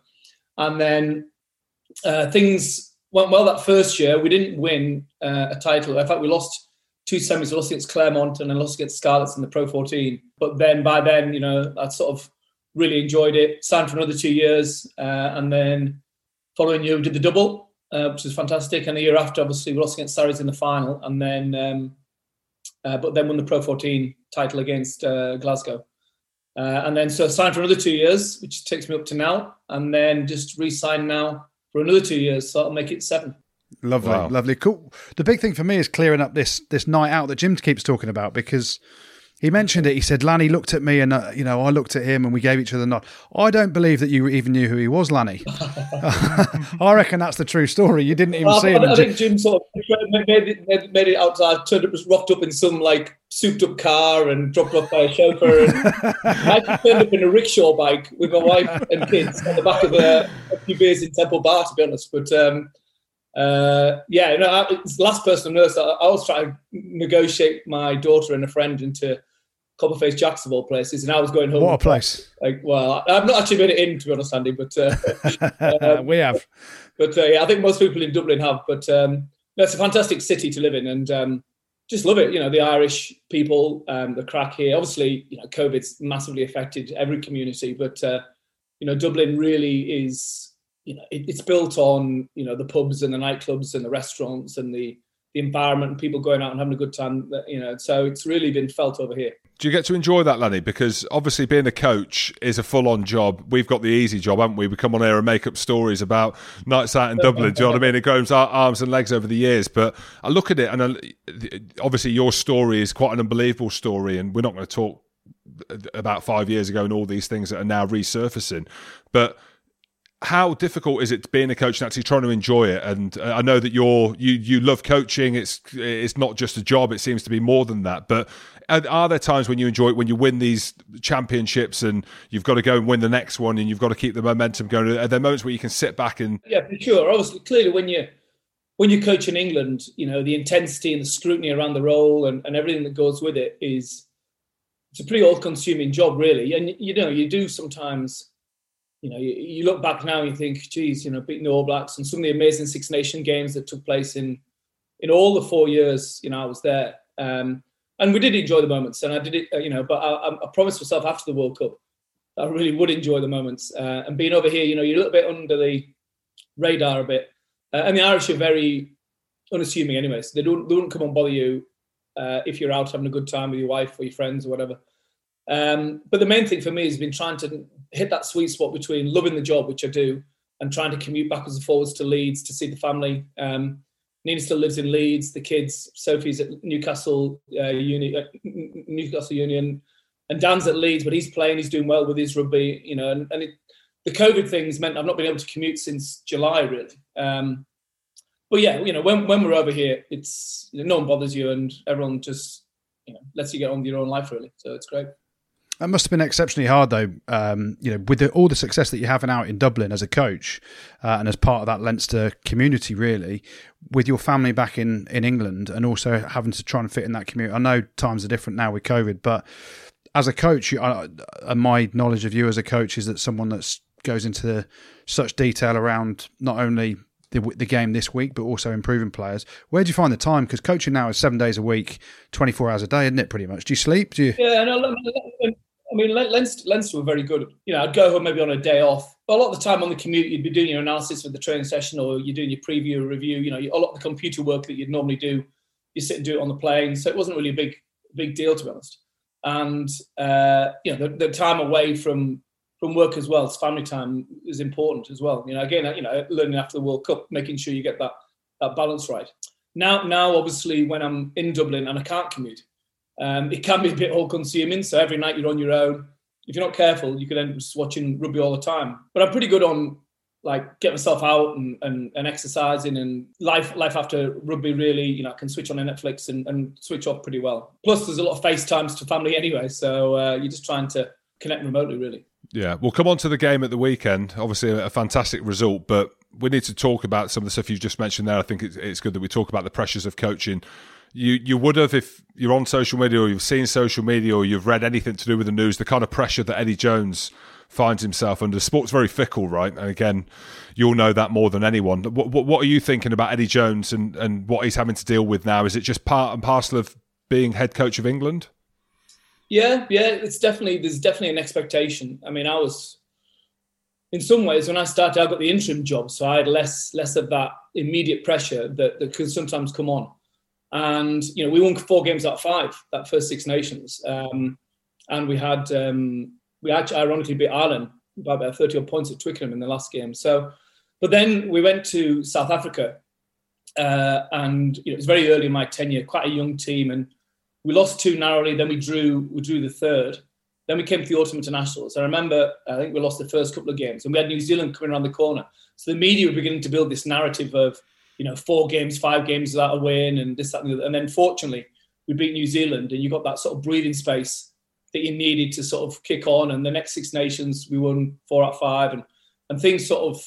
And then uh, things went well that first year. We didn't win uh, a title. In fact, we lost two semis. We lost against Clermont and then lost against Scarlets in the Pro 14. But then by then, you know, I'd sort of really enjoyed it. Signed for another two years, uh, and then following year we did the double, uh, which was fantastic. And the year after, obviously, we lost against Sarries in the final, and then um, uh, but then won the Pro 14 title against uh, Glasgow. Uh, and then so signed for another two years, which takes me up to now, and then just re-signed now for another two years. So that'll make it seven. Lovely, Wow. lovely, cool. The big thing for me is clearing up this this night out that Jim keeps talking about because he mentioned it. He said Lanny looked at me and uh, you know I looked at him and we gave each other a nod. I don't believe that you even knew who he was, Lanny. I reckon that's the true story. You didn't even Well, see I, him. I think Jim sort of made it, made, made it out. I turned up, was rocked up in some like souped up car and dropped off by a chauffeur. And I turned up in a rickshaw bike with my wife and kids on the back of a, a few beers in Temple Bar, to be honest. But um, uh, yeah, no, know, I, it's the last person on earth. I, I was trying to negotiate my daughter and a friend into Copperface Jacks of all places, and I was going home. what a place Like, well, I've not actually it in, to be honest, Andy, but. Uh, we have. but uh, yeah, I think most people in Dublin have. But um, no, it's a fantastic city to live in, and um, just love it. You know, the Irish people, um, the crack here. Obviously, you know, COVID's massively affected every community, but uh, you know, Dublin really is. You know, it, it's built on you know the pubs and the nightclubs and the restaurants and the the environment and people going out and having a good time. You know, so it's really been felt over here. Do you get to enjoy that, Lanny? Because obviously, being a coach is a full-on job. We've got the easy job, haven't we? We come on here and make up stories about nights out in Dublin. Do you know what I mean? It grows our arms and legs over the years. But I look at it, and I, obviously, your story is quite an unbelievable story. And we're not going to talk about five years ago and all these things that are now resurfacing. But how difficult is it being a coach and actually trying to enjoy it? And uh, I know that you're you you love coaching. It's it's not just a job. It seems to be more than that. But are, there times when you enjoy it when you win these championships and you've got to go and win the next one and you've got to keep the momentum going? Are there moments where you can sit back and Yeah, for sure. Obviously, clearly, when you when you coach in England, you know the intensity and the scrutiny around the role and, and everything that goes with it is it's a pretty all-consuming job, really. And you know, you do sometimes, you know, you, you look back now and you think, geez, you know, beating the All Blacks and some of the amazing Six Nation games that took place in in all the four years, you know, I was there. Um, and we did enjoy the moments, and I did it, uh, you know. But I, I- promised myself after the World Cup, I really would enjoy the moments. Uh, and being over here, you know, you're a little bit under the radar a bit. Uh, and the Irish are very unassuming anyway, so they don't they wouldn't come and bother you uh, if you're out having a good time with your wife or your friends or whatever. Um, but the main thing for me has been trying to hit that sweet spot between loving the job, which I do, and trying to commute backwards and forwards to Leeds to see the family. Um, Nina still lives in Leeds. The kids, Sophie's at Newcastle uh, Uni, uh, Newcastle Union, and Dan's at Leeds, but he's playing. He's doing well with his rugby, you know. And, and it, the COVID things meant I've not been able to commute since July, really. Um, but yeah, you know, when when we're over here, it's no one bothers you, and everyone just you know lets you get on with your own life, really. So it's great. That must have been exceptionally hard, though. Um, you know, with the, all the success that you're having out in Dublin as a coach uh, and as part of that Leinster community, really, with your family back in in England, and also having to try and fit in that community. I know times are different now with COVID, but as a coach, you, uh, my knowledge of you as a coach is that someone that goes into such detail around not only the, the game this week, but also improving players. Where do you find the time? Because coaching now is seven days a week, 24 hours a day, isn't it, pretty much? Do you sleep? Do you? Yeah, no, I mean, Leinster, Leinster were very good. You know, I'd go home maybe on a day off. But a lot of the time on the commute, you'd be doing your analysis for the training session or you're doing your preview review. You know, a lot of the computer work that you'd normally do, you sit and do it on the plane. So it wasn't really a big, big deal, to be honest and uh, you know the, the, time away from from work as well, it's family time is important as well. You know, again, you know, learning after the World Cup, making sure you get that that balance right. Now, now, obviously, when I'm in Dublin and I can't commute, um, it can be a bit all consuming. So every night you're on your own. If you're not careful, you could end up just watching rugby all the time. But I'm pretty good on like get myself out and, and, and exercising and life life after rugby really you know I can switch on Netflix and, and switch off pretty well. Plus there's a lot of FaceTimes to family anyway, so uh, you're just trying to connect remotely really. Yeah, we'll come on to the game at the weekend. Obviously a, fantastic result, but we need to talk about some of the stuff you've just mentioned there. I think it's, it's good that we talk about the pressures of coaching. You you would have if you're on social media or you've seen social media or you've read anything to do with the news, the kind of pressure that Eddie Jones finds himself under. Sport's very fickle, right? And again, you'll know that more than anyone. What, what, what, are you thinking about Eddie Jones and, and what he's having to deal with now? Is it just part and parcel of being head coach of England? Yeah, yeah, it's definitely there's definitely an expectation. I mean, I was in some ways when I started, I got the interim job, so I had less less of that immediate pressure that, that can sometimes come on. And you know, we won four games out of five that first Six Nations, um, and we had um, we actually ironically beat Ireland by about 30 odd points at Twickenham in the last game. So, but then we went to South Africa, uh, and you know, it was very early in my tenure, quite a young team, and we lost two narrowly. Then we drew, we drew the third. Then we came to the autumn internationals. I remember, I think we lost the first couple of games, and we had New Zealand coming around the corner. So the media were beginning to build this narrative of, you know, four games, five games without a win, and this, that, and the other. And then fortunately, we beat New Zealand, and you got that sort of breathing space that you needed to sort of kick on. And the next Six Nations, we won four out of five, and and things sort of,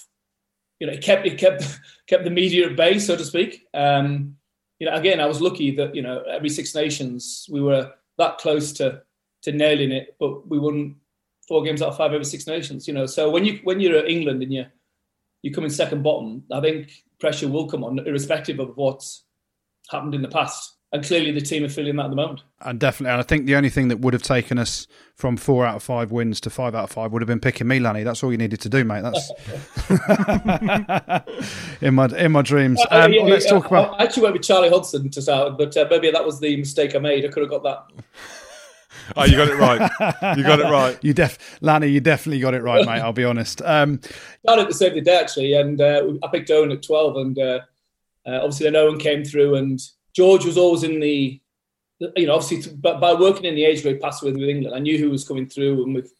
you know, it kept it kept kept the media at bay, so to speak. Um, you know, again, I was lucky that you know every Six Nations we were that close to to nailing it, but we won four games out of five every Six Nations. You know, so when you when you're at England and you you come in second bottom, I think pressure will come on, irrespective of what's happened in the past and clearly the team are feeling that at the moment. And definitely, and I think the only thing that would have taken us from four out of five wins to five out of five would have been picking me, Lanny. That's all you needed to do, mate. That's in my in my dreams. Uh, um, yeah, let's talk about. I actually went with Charlie Hodgson to start, but uh, maybe that was the mistake I made. I could have got that. oh, you got it right. You got it right. you def, Lanny, you definitely got it right, mate. I'll be honest. Um, Started the same day actually, and uh, I picked Owen at twelve, and uh, uh, obviously then Owen came through and George was always in the, you know, obviously, but by working in the age grade pathway with, with England, I knew who was coming through, and with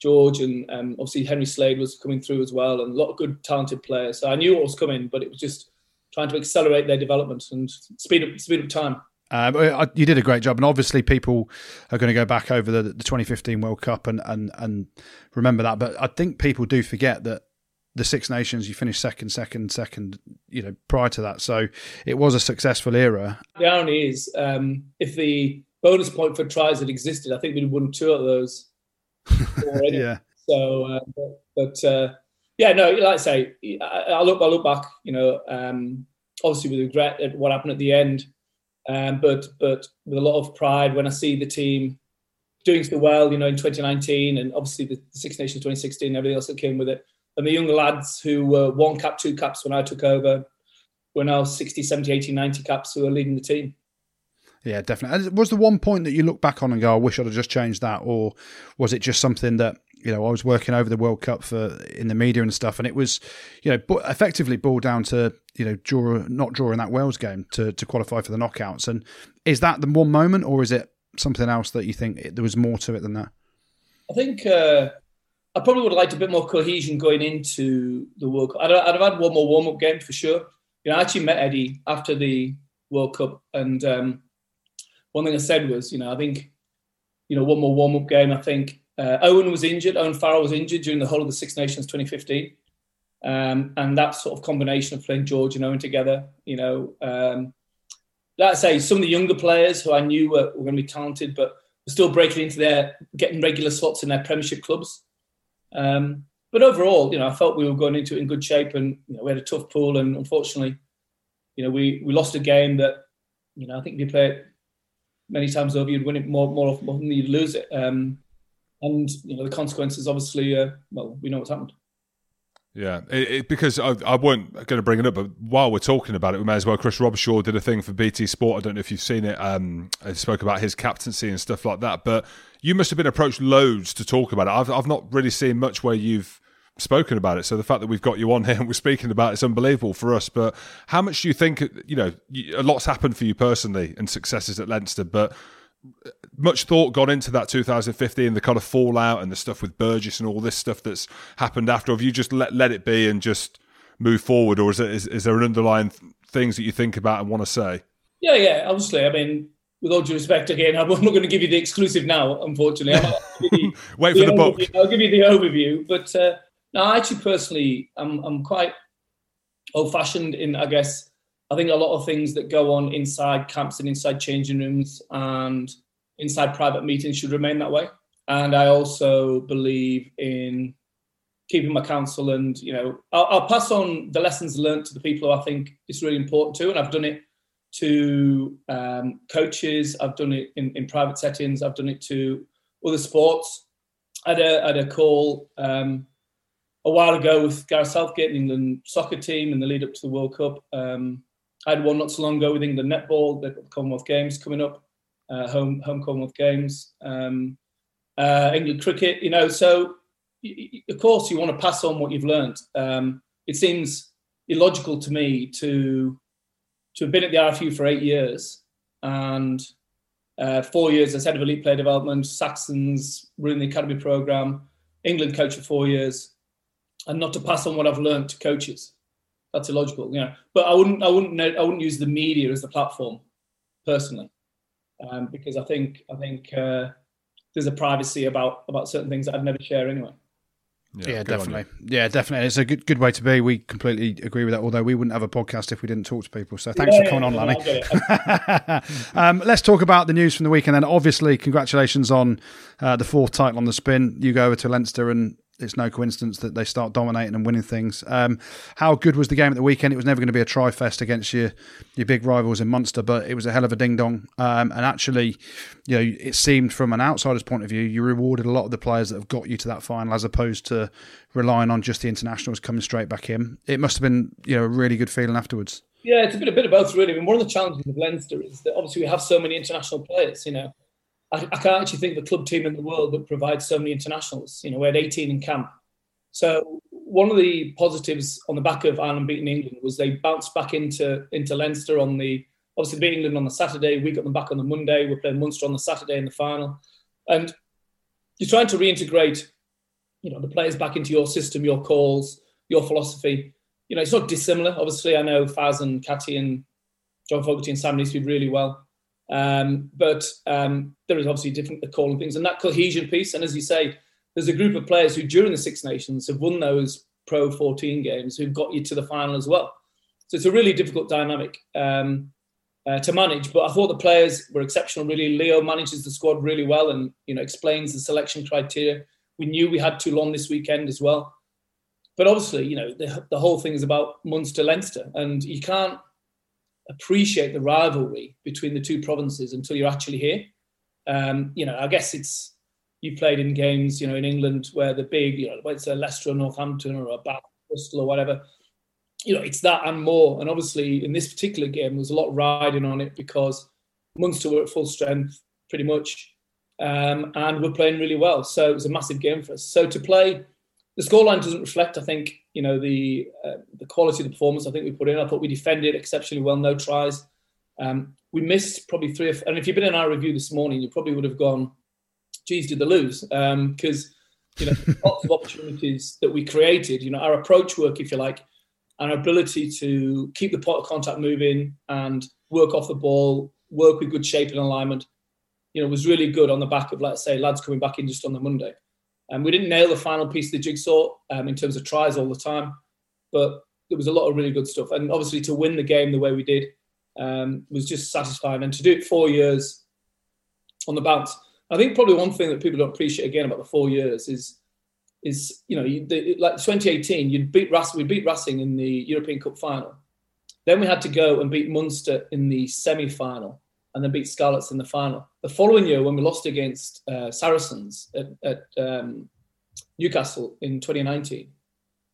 George and um, obviously Henry Slade was coming through as well, and a lot of good, talented players. So I knew what was coming, but it was just trying to accelerate their development and speed up speed up time. Uh, you did a great job, and obviously people are going to go back over the, the 2015 World Cup and, and and remember that. But I think people do forget that the Six Nations, you finished second, second, second, you know, prior to that. So it was a successful era. The irony is, um, if the bonus point for tries had existed, I think we'd have won two of those. yeah. So, uh, but, but uh, yeah, no, like I say, I, I, look, I look back, you know, um, obviously with regret at what happened at the end, um, but but with a lot of pride when I see the team doing so well, you know, in 2019, and obviously the Six Nations 2016, everything else that came with it and the younger lads who were one cap, two caps when I took over were now 60, 70, 80, 90 caps who are leading the team. Yeah, definitely. Was the one point that you look back on and go, I wish I'd have just changed that? Or was it just something that you know, I was working over the World Cup for in the media and stuff, and it was, you know, effectively boiled down to you know, draw not drawing that Wales game to to qualify for the knockouts. And is that the one moment, or is it something else that you think it, there was more to it than that? I think uh, I probably would have liked a bit more cohesion going into the World Cup. I'd, I'd have had one more warm up game for sure. You know, I actually met Eddie after the World Cup, and um, one thing I said was, you know, I think, you know, one more warm up game. I think uh, Owen was injured. Owen Farrell was injured during the whole of the Six Nations 2015. Um, and that sort of combination of playing George and Owen together, you know, um, like I say, some of the younger players who I knew were, were going to be talented, but were still breaking into their getting regular slots in their Premiership clubs. Um, but overall, you know, I felt we were going into it in good shape, and you know, we had a tough pool, and unfortunately, you know, we we lost a game that, you know, I think if you play it many times over, you'd win it more more often than you'd lose it. Um, and you know the consequences obviously uh, well we know what's happened yeah, it, it, because I, I weren't going to bring it up, but while we're talking about it, we may as well. Chris Robshaw did a thing for BT Sport. I don't know if you've seen it. Um, I spoke about his captaincy and stuff like that. But you must have been approached loads to talk about it. I've, I've not really seen much where you've spoken about it. So the fact that we've got you on here and we're speaking about it is unbelievable for us. But how much do you think, you know, a lot's happened for you personally and successes at Leinster, but much thought gone into that 2015, the kind of fallout and the stuff with Burgess and all this stuff that's happened after? Have you just let let it be and just move forward, or is, it, is, is there an underlying th- things that you think about and want to say? Yeah, yeah, obviously. I mean, with all due respect, again, I'm not going to give you the exclusive now, unfortunately. The, Wait for the, the book. I'll give you the overview. But uh, no, I actually personally, I'm, I'm quite old fashioned in, I guess, I think a lot of things that go on inside camps and inside changing rooms and inside private meetings should remain that way. And I also believe in keeping my counsel and, you know, I'll, I'll pass on the lessons learned to the people who I think it's really important to. And I've done it to um, coaches, I've done it in, in private settings, I've done it to other sports. I had a, I had a call um, a while ago with Gareth Southgate, the England soccer team, in the lead up to the World Cup. Um, I had one not so long ago with England netball, the Commonwealth Games coming up, uh, home home Commonwealth Games, um, uh, England cricket. You know, so of course you want to pass on what you've learned. Um, it seems illogical to me to to have been at the RFU for eight years and uh, four years as head of elite player development, Saxons running the academy program, England coach for four years, and not to pass on what I've learned to coaches that's illogical. You know, but I wouldn't, I wouldn't, I wouldn't use the media as the platform personally, um, because I think, I think uh, there's a privacy about about certain things that I'd never share anyway. Yeah, yeah definitely. Yeah, definitely. It's a good good way to be. We completely agree with that. Although we wouldn't have a podcast if we didn't talk to people. So thanks yeah, for coming yeah, on, Lanny. um, let's talk about the news from the weekend. Then, obviously, congratulations on uh, the fourth title on the spin. You go over to Leinster and it's no coincidence that they start dominating and winning things. Um, how good was the game at the weekend? It was never going to be a try fest against your your big rivals in Munster, but it was a hell of a ding dong. Um, and actually, you know, it seemed from an outsider's point of view, you rewarded a lot of the players that have got you to that final, as opposed to relying on just the internationals coming straight back in. It must have been, you know, a really good feeling afterwards. Yeah, it's a bit a bit of both, really. I mean, one of the challenges of Leinster is that obviously we have so many international players. You know, I, I can't actually think of a club team in the world that provides so many internationals. You know, we had 18 in camp so one of the positives on the back of Ireland beating England was they bounced back into into Leinster on the obviously beat England on the Saturday. We got them back on the Monday. We're playing Munster on the Saturday in the final, and you're trying to reintegrate, you know, the players back into your system, your calls, your philosophy. You know, it's not dissimilar. Obviously, I know Faz and Catty and John Fogarty and Sam Neesmith really well. Um, but um, there is obviously different calling things and that cohesion piece. And as you say, there's a group of players who, during the Six Nations, have won those Pro 14 games who've got you to the final as well. So it's a really difficult dynamic um, uh, to manage. But I thought the players were exceptional. Really, Leo manages the squad really well, and you know explains the selection criteria. We knew we had Toulon this weekend as well. But obviously, you know the, the whole thing is about Munster Leinster, and you can't appreciate the rivalry between the two provinces until you're actually here. Um, you know, I guess it's you played in games, you know, in England where the big, you know, whether it's a Leicester or Northampton or a Bath, Bristol or whatever, you know, it's that and more. And obviously, in this particular game, there was a lot riding on it because Munster were at full strength, pretty much. um, and we're playing really well. So it was a massive game for us. So to play, the scoreline doesn't reflect, I think, you know, the uh, the quality of the performance. I think we put in. I thought we defended exceptionally well, no tries. Um, we missed probably three. Or, and if you've been in our review this morning, you probably would have gone, "Geez, did they lose?" Because um, you know, lots of opportunities that we created. You know, our approach work, if you like, and our ability to keep the point of contact moving and work off the ball, work with good shape and alignment, you know, was really good on the back of, let's say, lads coming back in just on the Monday. And we didn't nail the final piece of the jigsaw um, in terms of tries all the time, but there was a lot of really good stuff. And obviously, to win the game the way we did um, was just satisfying. And to do it four years on the bounce, I think probably one thing that people don't appreciate again about the four years is is you know you, the, like 2018 you beat Racing, we beat Racing in the European Cup final. Then we had to go and beat Munster in the semi final and then beat Scarlets in the final. The following year, when we lost against uh, Saracens at, at um, Newcastle in 2019,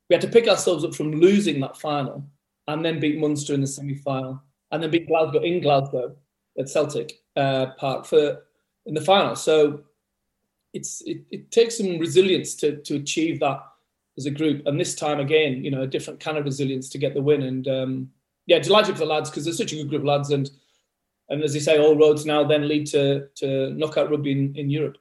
we had to pick ourselves up from losing that final and then beat Munster in the semi final and then beat Glasgow in Glasgow at Celtic uh, Park for in the final. So it's it, it takes some resilience to to achieve that as a group. And this time again, you know, a different kind of resilience to get the win. And um, yeah, delighted for the lads because they're such a good group of lads. And and as you say, all roads now then lead to to knockout rugby in, in Europe.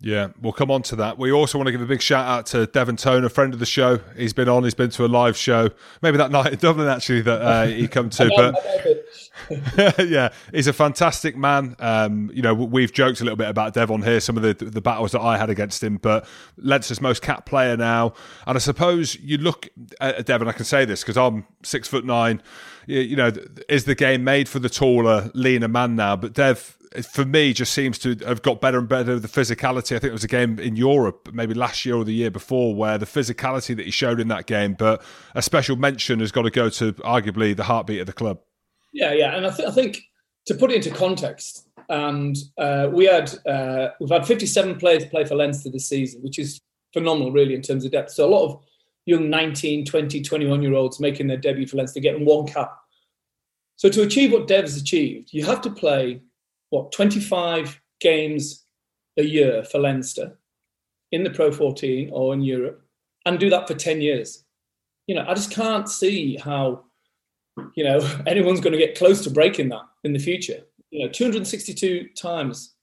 Yeah, we'll come on to that. We also want to give a big shout out to Devin Toner, a friend of the show. He's been on. He's been to a live show, maybe that night in Dublin actually that uh, he come to. but yeah, he's a fantastic man. Um, you know, we've joked a little bit about Devin here, some of the the battles that I had against him, but Leinster's most capped player now. And I suppose you look at Devin. I can say this because I'm six foot nine. You, you know, is the game made for the taller, leaner man now? But Dev for me, just seems to have got better and better. The physicality. I think it was a game in Europe, maybe last year or the year before, where the physicality that he showed in that game. But a special mention has got to go to arguably the heartbeat of the club. Yeah, yeah, and I, th- I think to put it into context, and uh, we had uh, we've had 57 players play for Leinster this season, which is phenomenal, really, in terms of depth. So a lot of young 19, 20, 21 year olds making their debut for Leinster, getting one cap. So to achieve what Dev's achieved, you have to play what 25 games a year for Leinster in the Pro 14 or in Europe, and do that for 10 years. You know, I just can't see how you know anyone's going to get close to breaking that in the future. You know, 262 times.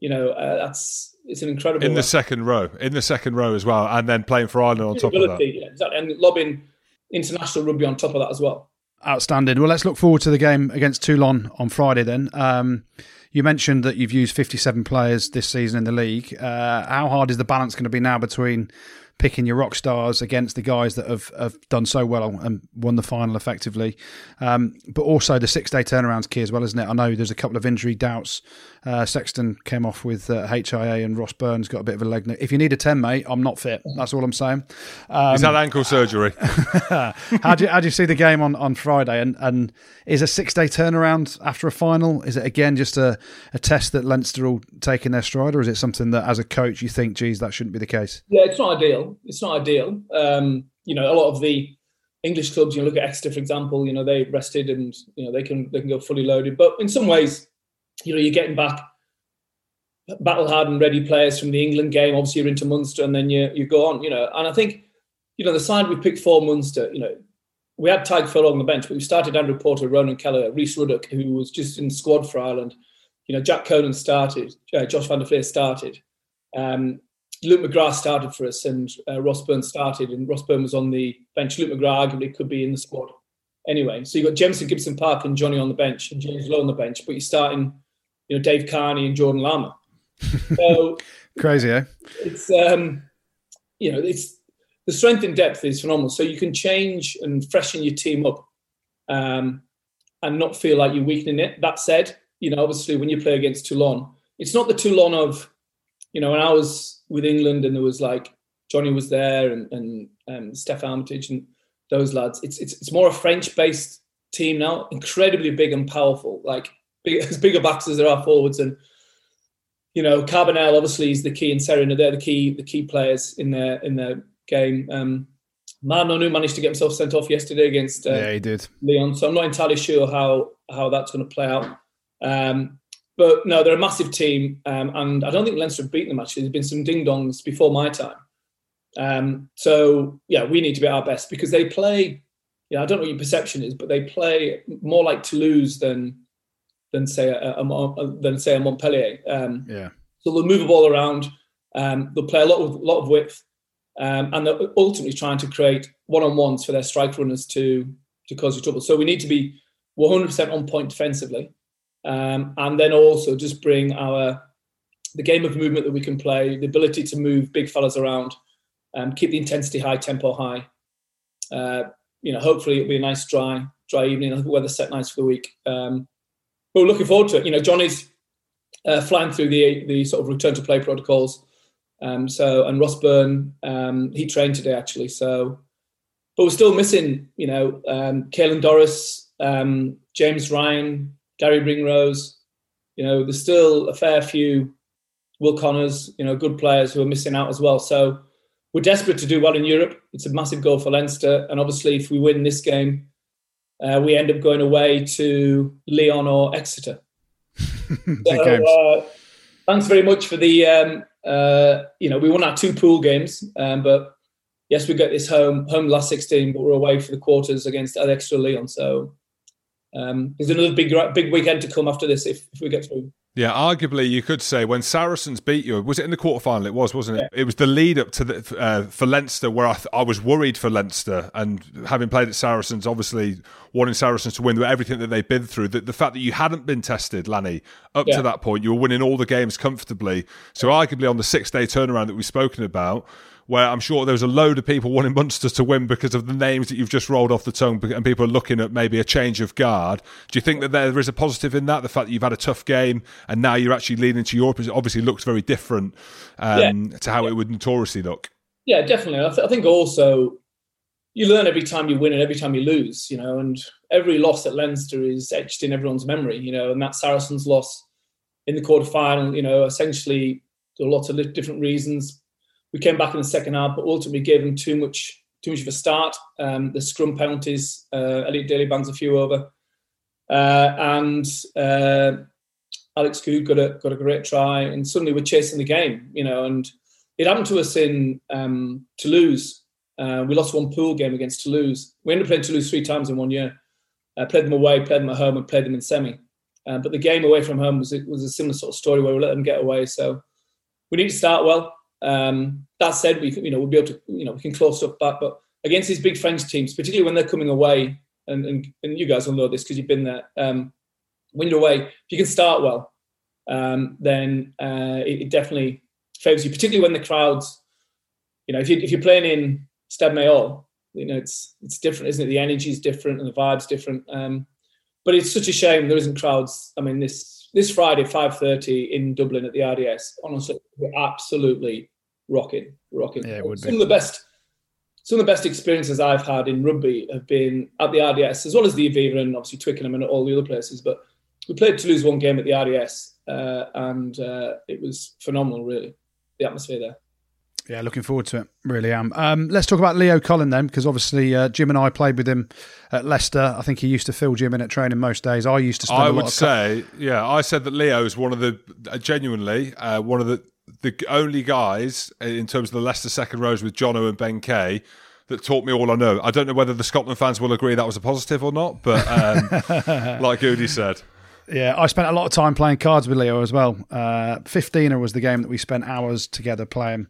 You know, uh, that's it's an incredible. In the second row, in the second row as well, and then playing for Ireland on top of that. Yeah, exactly. And lobbing international rugby on top of that as well. Outstanding. Well, let's look forward to the game against Toulon on Friday then. Um, you mentioned that you've used 57 players this season in the league. Uh, how hard is the balance going to be now between picking your rock stars against the guys that have, have done so well and won the final effectively. Um, but also the six day turnaround's key as well, isn't it? I know there's a couple of injury doubts. Uh, Sexton came off with uh, HIA and Ross Byrne got a bit of a leg. If you need a 10, mate, I'm not fit. That's all I'm saying. Um, Is that ankle surgery? how, do you, how do you see the game on, on Friday? And, and is a six day turnaround after a final? Is it again just a, a test that Leinster will take in their stride, or is it something that as a coach you think, geez, that shouldn't be the case? Yeah, it's not ideal. It's not ideal. Um, you know, a lot of the English clubs, you know, look at Exeter for example. You know, they rested and you know they can they can go fully loaded. But in some ways, you know, you're getting back battle hardened, ready players from the England game. Obviously, you're into Munster, and then you you go on. You know, and I think you know the side we picked for Munster. You know, we had Tadhg Furlong on the bench, but we started Andrew Porter, Ronan Kelleher, Rhys Ruddock, who was just in squad for Ireland. You know, Jack Conan started, uh, Josh van der Flier started. Um, Luke McGrath started for us and uh, Ross Byrne started, and Ross Byrne was on the bench. Luke McGrath arguably could be in the squad anyway. So you got Jamison Gibson Park and Johnny on the bench, and James Lowe on the bench, but you're starting, you know, Dave Kearney and Jordan Larmour. So crazy, eh? It's um, you know, it's the strength in depth is phenomenal. So you can change and freshen your team up, um, and not feel like you're weakening it. That said, you know, obviously when you play against Toulon, it's not the Toulon of, you know, when I was with England, and there was like Johnny was there and and um, Steffon Armitage and those lads. It's it's it's more a French based team now, incredibly big and powerful, like big, as bigger backs as there are forwards. And you know, Carbonel obviously is the key, and Serin they're the key the key players in their in their game. Um, Ma'a Nonu managed to get himself sent off yesterday against uh, yeah he did Lyon, so I'm not entirely sure how how that's going to play out. Um, but no, they're a massive team, um, and I don't think Leinster have beaten them. Actually, there's been some ding dongs before my time. Um, so yeah, we need to be at our best because they play. Yeah, I don't know what your perception is, but they play more like Toulouse than than say a, a, a than say a Montpellier. Um, Yeah. so they'll move the ball around. Um, they'll play a lot of lot of width, um, and they're ultimately trying to create one on ones for their strike runners to to cause you trouble. So we need to be 100% on point defensively, um, and then also just bring our the game of movement that we can play, the ability to move big fellas around, um, keep the intensity high, tempo high. Uh, you know, hopefully it'll be a nice dry dry evening. I think the weather's set nice for the week. Um, but we're looking forward to it. You know, Johnny's uh, flying through the the sort of return to play protocols. Um, so and Ross Byrne, um, he trained today actually. So, but we're still missing, you know, um, Caelan Doris, um, James Ryan, Gary Ringrose. You know, there's still a fair few Will Connors, you know, good players who are missing out as well. So we're desperate to do well in Europe. It's a massive goal for Leinster, and obviously, if we win this game, uh, we end up going away to Lyon or Exeter. So, uh, thanks very much for the. Um, uh, you know, we won our two pool games, um, but yes, we got this home home last sixteen, but we're away for the quarters against Exeter Lyon. So um, there's another big big weekend to come after this if, if we get through. Yeah, arguably you could say when Saracens beat you, was it in the quarterfinal? It was, wasn't it? It was the lead up to the uh, for Leinster where I, th- I was worried for Leinster and having played at Saracens, obviously wanting Saracens to win with everything that they've been through. The, the fact that you hadn't been tested, Lanny, up Yeah. to that point, you were winning all the games comfortably. So arguably on the six day turnaround that we've spoken about. Where I'm sure there was a load of people wanting Munster to win because of the names that you've just rolled off the tongue, and people are looking at maybe a change of guard. Do you think that there is a positive in that? The fact that you've had a tough game and now you're actually leading to Europe it obviously looks very different um, to how it would notoriously look. Yeah, definitely. I, th- I think also you learn every time you win and every time you lose, you know, and every loss at Leinster is etched in everyone's memory, you know, and that Saracens loss in the quarter final, you know, essentially there were lots of different reasons. We came back in the second half, but ultimately gave them too much too much of a start. Um, the scrum penalties, uh, Elliot Daly bangs a few over. Uh, and uh, Alex Goode got a got a great try, and suddenly we're chasing the game, you know. And it happened to us in um, Toulouse. Uh, we lost one pool game against Toulouse. We ended up playing Toulouse three times in one year. Uh, played them away, played them at home, and played them in semi. Uh, but the game away from home was was a similar sort of story where we let them get away. So we need to start well. Um, that said, we you know we'll be able to you know we can close stuff back, but against these big French teams, particularly when they're coming away, and and, and you guys will know this because you've been there. Um, when you're away, if you can start well, um, then uh, it, it definitely favours you, particularly when the crowds. You know, if you if you're playing in Stade Mayol, you know it's it's different, isn't it? The energy is different and the vibes different. Um, but it's such a shame there isn't crowds. I mean, this this Friday, five thirty in Dublin at the RDS. Honestly, we're absolutely rocking, rocking. Yeah, it would Some be. of the best, some of the best experiences I've had in rugby have been at the RDS, as well as the Aviva and obviously Twickenham and all the other places. But we played Toulouse one game at the RDS, uh, and uh, it was phenomenal. Really, the atmosphere there. Yeah, looking forward to it. Really am. Um, let's talk about Leo Cullen then, because obviously uh, Jim and I played with him at Leicester. I think he used to fill Jim in at training most days. I used to spend I would say, yeah, I said that Leo is one of the uh, genuinely uh, one of the the only guys in terms of the Leicester second rows with Jono and Ben Kay that taught me all I know. I don't know whether the Scotland fans will agree that was a positive or not, but um, like Goodey said, Yeah, I spent a lot of time playing cards with Leo as well. Uh, 15er was the game that we spent hours together playing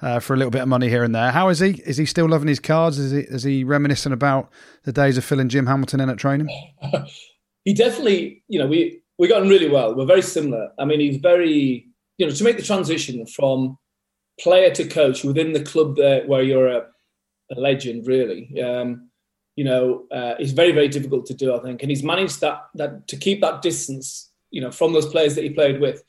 uh, for a little bit of money here and there. How is he? Is he still loving his cards? Is he, is he reminiscent about the days of filling Jim Hamilton in at training? he definitely, you know, we we got on really well. We're very similar. I mean, he's very, you know, to make the transition from player to coach within the club there where you're a, a legend, really. Um, you know, uh, it's very very difficult to do, I think, and he's managed that that to keep that distance, you know, from those players that he played with,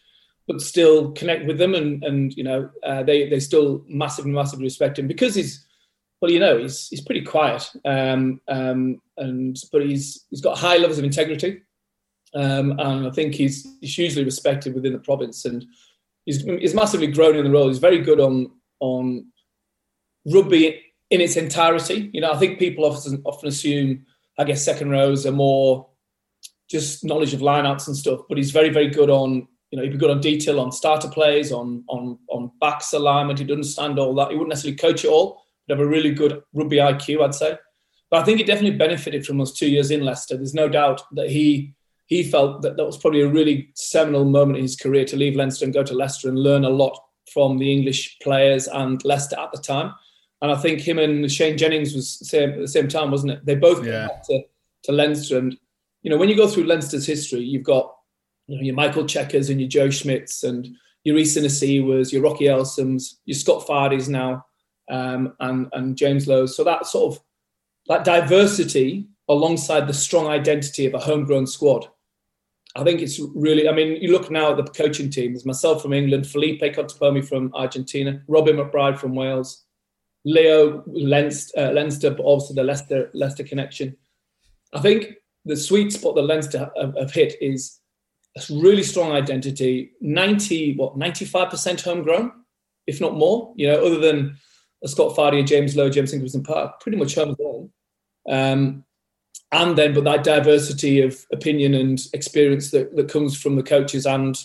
but still connect with them, and and you know, uh, they they still massively massively respect him because he's well, you know, he's he's pretty quiet, um, um, and but he's he's got high levels of integrity, um, and I think he's he's hugely respected within the province, and he's he's massively grown in the role. He's very good on on rugby in its entirety. You know, I think people often often assume, I guess, second rows are more just knowledge of lineouts and stuff, but he's very, very good on you know, he'd be good on detail on starter plays, on on on backs alignment. He'd understand all that. He wouldn't necessarily coach it all, but have a really good rugby IQ, I'd say. But I think he definitely benefited from those two years in Leicester. There's no doubt that he he felt that that was probably a really seminal moment in his career to leave Leinster and go to Leicester and learn a lot from the English players and Leicester at the time. And I think him and Shane Jennings was same, at the same time, wasn't it? They both yeah. came back to, to Leinster. And, you know, when you go through Leinster's history, you've got you know, your Michael Cheikas and your Joe Schmidts and your Isa Nacewas, your Rocky Elsoms, your Scott Fardy's now, um, and, and James Lowe. So that sort of that diversity alongside the strong identity of a homegrown squad. I think it's really, I mean, you look now at the coaching team. There's myself from England, Felipe Contepomi from Argentina, Robin McBryde from Wales, Leo Leinster, uh, Leinster but also the Leicester, Leicester connection. I think the sweet spot that Leinster have, have hit is a really strong identity, 90, what, 95% homegrown, if not more, you know, other than Scott Fardy James Lowe, Jamison Gibson-Park, pretty much homegrown. Um, and then, but that diversity of opinion and experience that, that comes from the coaches and,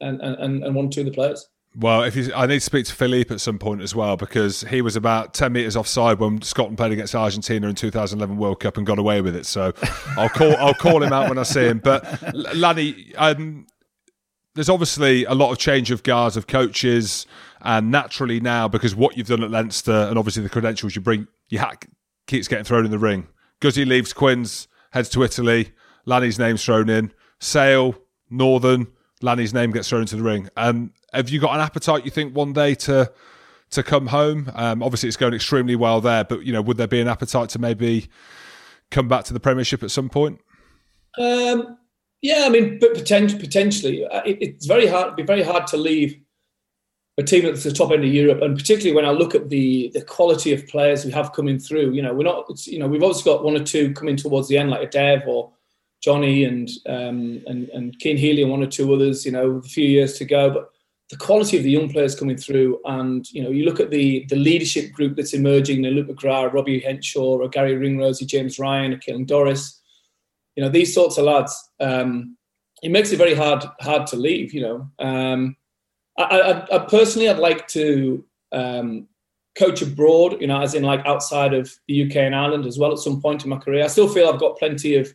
and, and, and one or two of the players. Well, if you, I need to speak to Felipe at some point as well because he was about ten meters offside when Scotland played against Argentina in 2011 World Cup and got away with it. So I'll call I'll call him out when I see him. But Lanny, um, there's obviously a lot of change of guards of coaches, and naturally now because what you've done at Leinster and obviously the credentials you bring, your hat keeps getting thrown in the ring. Guzzi leaves Quins, heads to Italy. Lanny's name's thrown in. Sale, Northern. Lanny's name gets thrown into the ring. Um, have you got an appetite? You think one day to to come home? Um, obviously, it's going extremely well there, but you know, would there be an appetite to maybe come back to the Premiership at some point? Um, yeah, I mean, but potentially, potentially, uh, it's very hard. It'd be very hard to leave a team at the top end of Europe, and particularly when I look at the the quality of players we have coming through. You know, we're not. you know, we've obviously got one or two coming towards the end, like a Dev or Johnny and um, and and Cian Healy and one or two others. You know, a few years to go, but the quality of the young players coming through, and you know, you look at the the leadership group that's emerging: know, Luke McGrath, Robbie Henshaw, or Garry Ringrose, James Ryan, or Caelan Doris. You know, these sorts of lads. Um, it makes it very hard hard to leave. You know, um, I, I, I, personally, I'd like to um, coach abroad. You know, as in like outside of the UK and Ireland as well. At some point in my career, I still feel I've got plenty of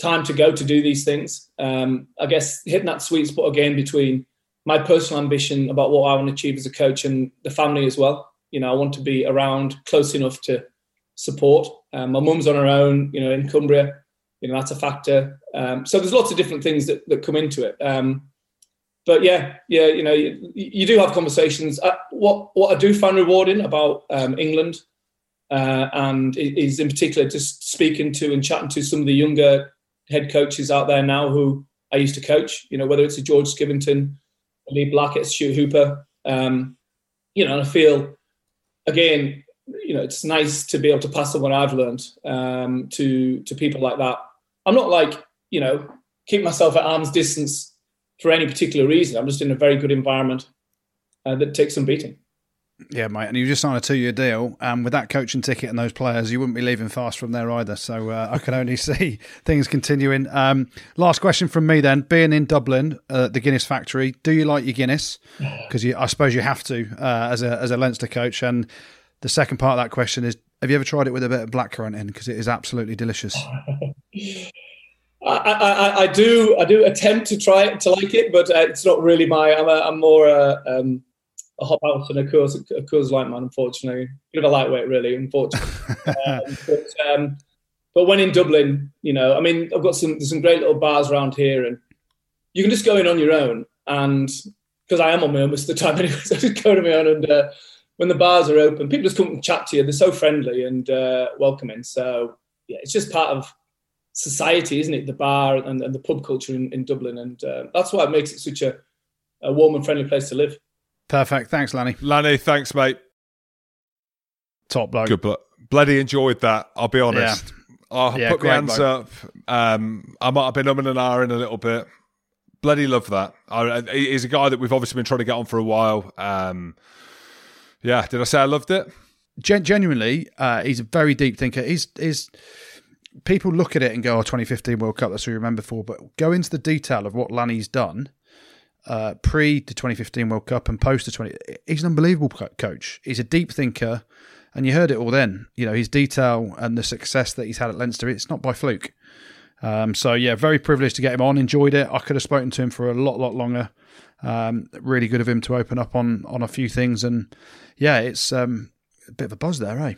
time to go to do these things. Um, I guess hitting that sweet spot again between my personal ambition about what I want to achieve as a coach and the family as well. You know, I want to be around close enough to support. Um, my mum's on her own, you know, in Cumbria. You know, that's a factor. Um, so there's lots of different things that, that come into it. Um, but yeah, yeah, you know, you, you do have conversations. Uh, what what I do find rewarding about um, England uh, and is in particular just speaking to and chatting to some of the younger head coaches out there now who I used to coach. You know, whether it's a George Skivington, Lee Blackett, Stuart Hooper. Um, you know, I feel again, you know, it's nice to be able to pass on what I've learned um, to to people like that. I'm not like you know keep myself at arm's distance for any particular reason. I'm just in a very good environment uh, that takes some beating. Yeah, mate, and you just signed a two-year deal. Um, with that coaching ticket and those players, you wouldn't be leaving fast from there either. So uh, I can only see things continuing. Um, last question from me then: Being in Dublin, uh, the Guinness factory, do you like your Guinness? Because I suppose you have to uh, as a as a Leinster coach. And the second part of that question is: Have you ever tried it with a bit of blackcurrant in? Because it is absolutely delicious. I, I, I, do I do attempt to try it to like it, but uh, it's not really my. I'm, a, I'm more. Uh, um, a hop out and a Coors, a Coors Light man, unfortunately. Bit of a lightweight, really, unfortunately. um, but, um, but when in Dublin, you know, I mean, I've got some there's some great little bars around here, and you can just go in on your own. And because I am on my own most of the time anyway, so I just go to my own. And uh, when the bars are open, people just come and chat to you. They're so friendly and uh, welcoming. So yeah, it's just part of society, isn't it? The bar and, and the pub culture in, in Dublin, and uh, that's why it makes it such a, a warm and friendly place to live. Perfect. Thanks, Lanny. Lanny, thanks, mate. Top bloke. Good bloke. Bloody enjoyed that. I'll be honest. Yeah. I'll yeah, put my hands bloke. up. Um, I might have been umming and ahhing a little bit. Bloody love that. I, he's a guy that we've obviously been trying to get on for a while. Um, yeah, did I say I loved it? Gen- genuinely, uh, he's a very deep thinker. He's, he's people look at it and go, "Oh, 2015 World Cup, that's what you remember for." But go into the detail of what Lanny's done uh, pre the 2015 World Cup and post the 20. He's an unbelievable coach. He's a deep thinker, and you heard it all then. You know his detail and the success that he's had at Leinster. It's not by fluke. Um, so yeah, very privileged to get him on. Enjoyed it. I could have spoken to him for a lot, lot longer. Um, really good of him to open up on on a few things, and yeah, it's um, a bit of a buzz there, eh?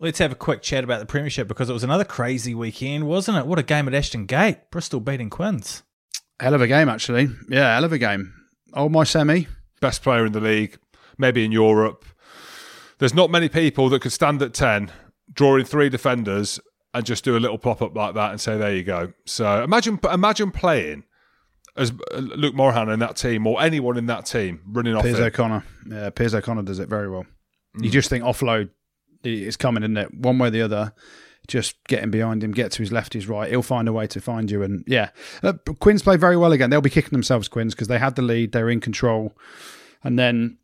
Let's have a quick chat about the Premiership because it was another crazy weekend, wasn't it? What a game at Ashton Gate. Bristol beating Quins. Hell of a game, actually. Yeah, hell of a game. Oh, my semi. Best player in the league, maybe in Europe. There's not many people that could stand at 10, drawing three defenders, and just do a little pop up like that and say, there you go. So imagine imagine playing as uh, Luke Morahan in that team or anyone in that team running off Piers it. O'Connor. Yeah, Piers O'Connor does it very well. Mm. You just think offload is coming, isn't it? One way or the other. Just getting behind him, get to his left, his right. He'll find a way to find you. And yeah, uh, Quins played very well again. They'll be kicking themselves, Quins, because they had the lead. they're in control, and then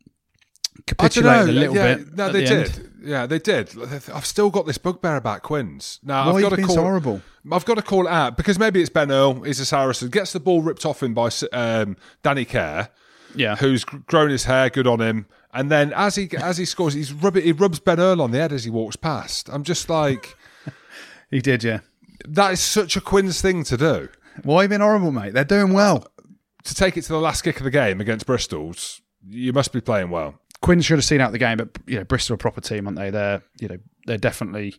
capitulated a little yeah, bit. No, they the did. end. Yeah, they did. I've still got this bugbear about Quins. Now Why I've got to call. so horrible? I've got to call it out because maybe it's Ben Earl. He's a Saracen. Gets the ball ripped off him by um, Danny Care, Yeah, who's grown his hair. Good on him. And then as he as he scores, he's rub he rubs Ben Earl on the head as he walks past. I'm just like, he did. Yeah. that is such a Quins thing to do. Why are you being horrible, mate? They're doing well. To take it to the last kick of the game against Bristol's, you must be playing well. Quinn should have seen out the game, but you know Bristol are a proper team, aren't they? They're you know they're definitely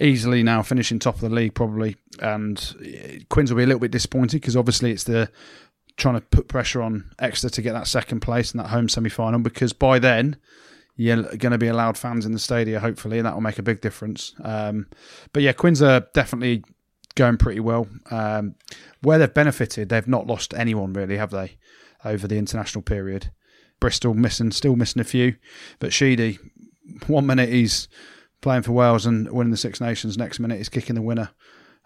easily now finishing top of the league probably, and eh, Quins will be a little bit disappointed because obviously it's the trying to put pressure on Exeter to get that second place in that home semi final because by then you're going to be allowed fans in the stadium hopefully, and that will make a big difference. Um, but yeah, Quins are definitely going pretty well. Um, where they've benefited, they've not lost anyone really, have they, over the international period? Bristol missing, still missing a few, but Sheedy, one minute he's playing for Wales and winning the Six Nations, next minute he's kicking the winner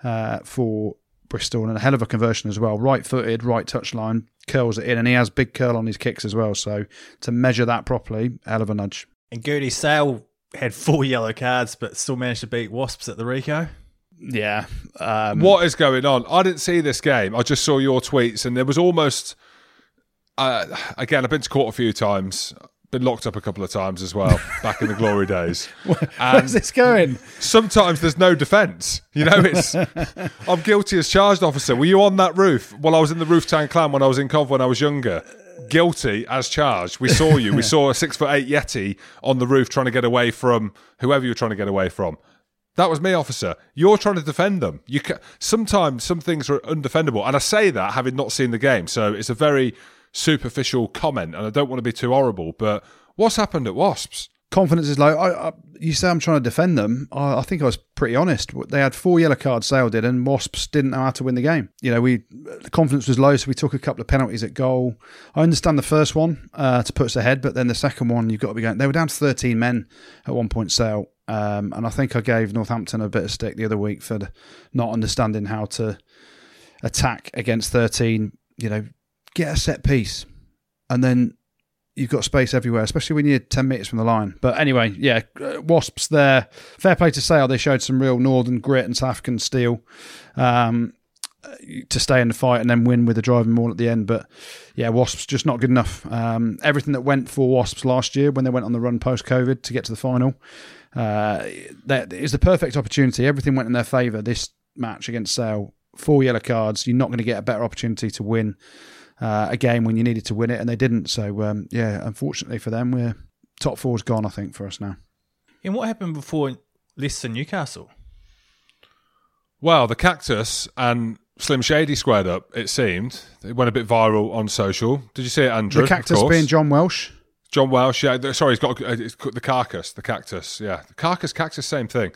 uh, for Bristol, and a hell of a conversion as well. Right footed, right touch line, curls it in, and he has big curl on his kicks as well. So to measure that properly, hell of a nudge. And Gertie Sale had four yellow cards, but still managed to beat Wasps at the Ricoh. Yeah. Um, What is going on? I didn't see this game. I just saw your tweets, and there was almost. Uh, again, I've been to court a few times. Been locked up a couple of times as well, back in the glory days. Where's this going? sometimes there's no defence. You know, it's I'm guilty as charged, officer. Were you on that roof? Well, I was in the roof town clan when I was in Cov when I was younger. Guilty as charged. We saw you. We saw a six foot eight Yeti on the roof trying to get away from whoever you're trying to get away from. That was me, officer. You're trying to defend them. You ca sometimes some things are undefendable, and I say that having not seen the game, so it's a very superficial comment, and I don't want to be too horrible. But what's happened at Wasps? confidence is low. I, I, you say I'm trying to defend them. I, I think I was pretty honest. They had four yellow cards, Sale did, and Wasps didn't know how to win the game. You know, we the confidence was low, so we took a couple of penalties at goal. I understand the first one uh, to put us ahead, but then the second one, you've got to be going. They were down to 13 men at one point, Sale. Um, and I think I gave Northampton a bit of stick the other week for not understanding how to attack against 13. You know, get a set piece, and then you've got space everywhere, especially when you're 10 metres from the line. But anyway, yeah, uh, Wasps there. Fair play to Sale. They showed some real Northern grit and South African steel um, to stay in the fight and then win with a driving maul at the end. But yeah, Wasps just not good enough. Um, everything that went for Wasps last year when they went on the run post COVID to get to the final, uh, that is the perfect opportunity. Everything went in their favour this match against Sale. Four yellow cards. You're not going to get a better opportunity to win uh, a game when you needed to win it, and they didn't. So um, yeah, unfortunately for them, we're top four's gone. I think for us now. And what happened before Leicester Newcastle? Well, the cactus and Slim Shady squared up. It seemed it went a bit viral on social. Did you see it, Andrew? The cactus being Jon Welsh. Jon Welsh. Yeah, sorry, he's got uh, it's the carcass. The cactus. Yeah, the carcass, cactus, same thing.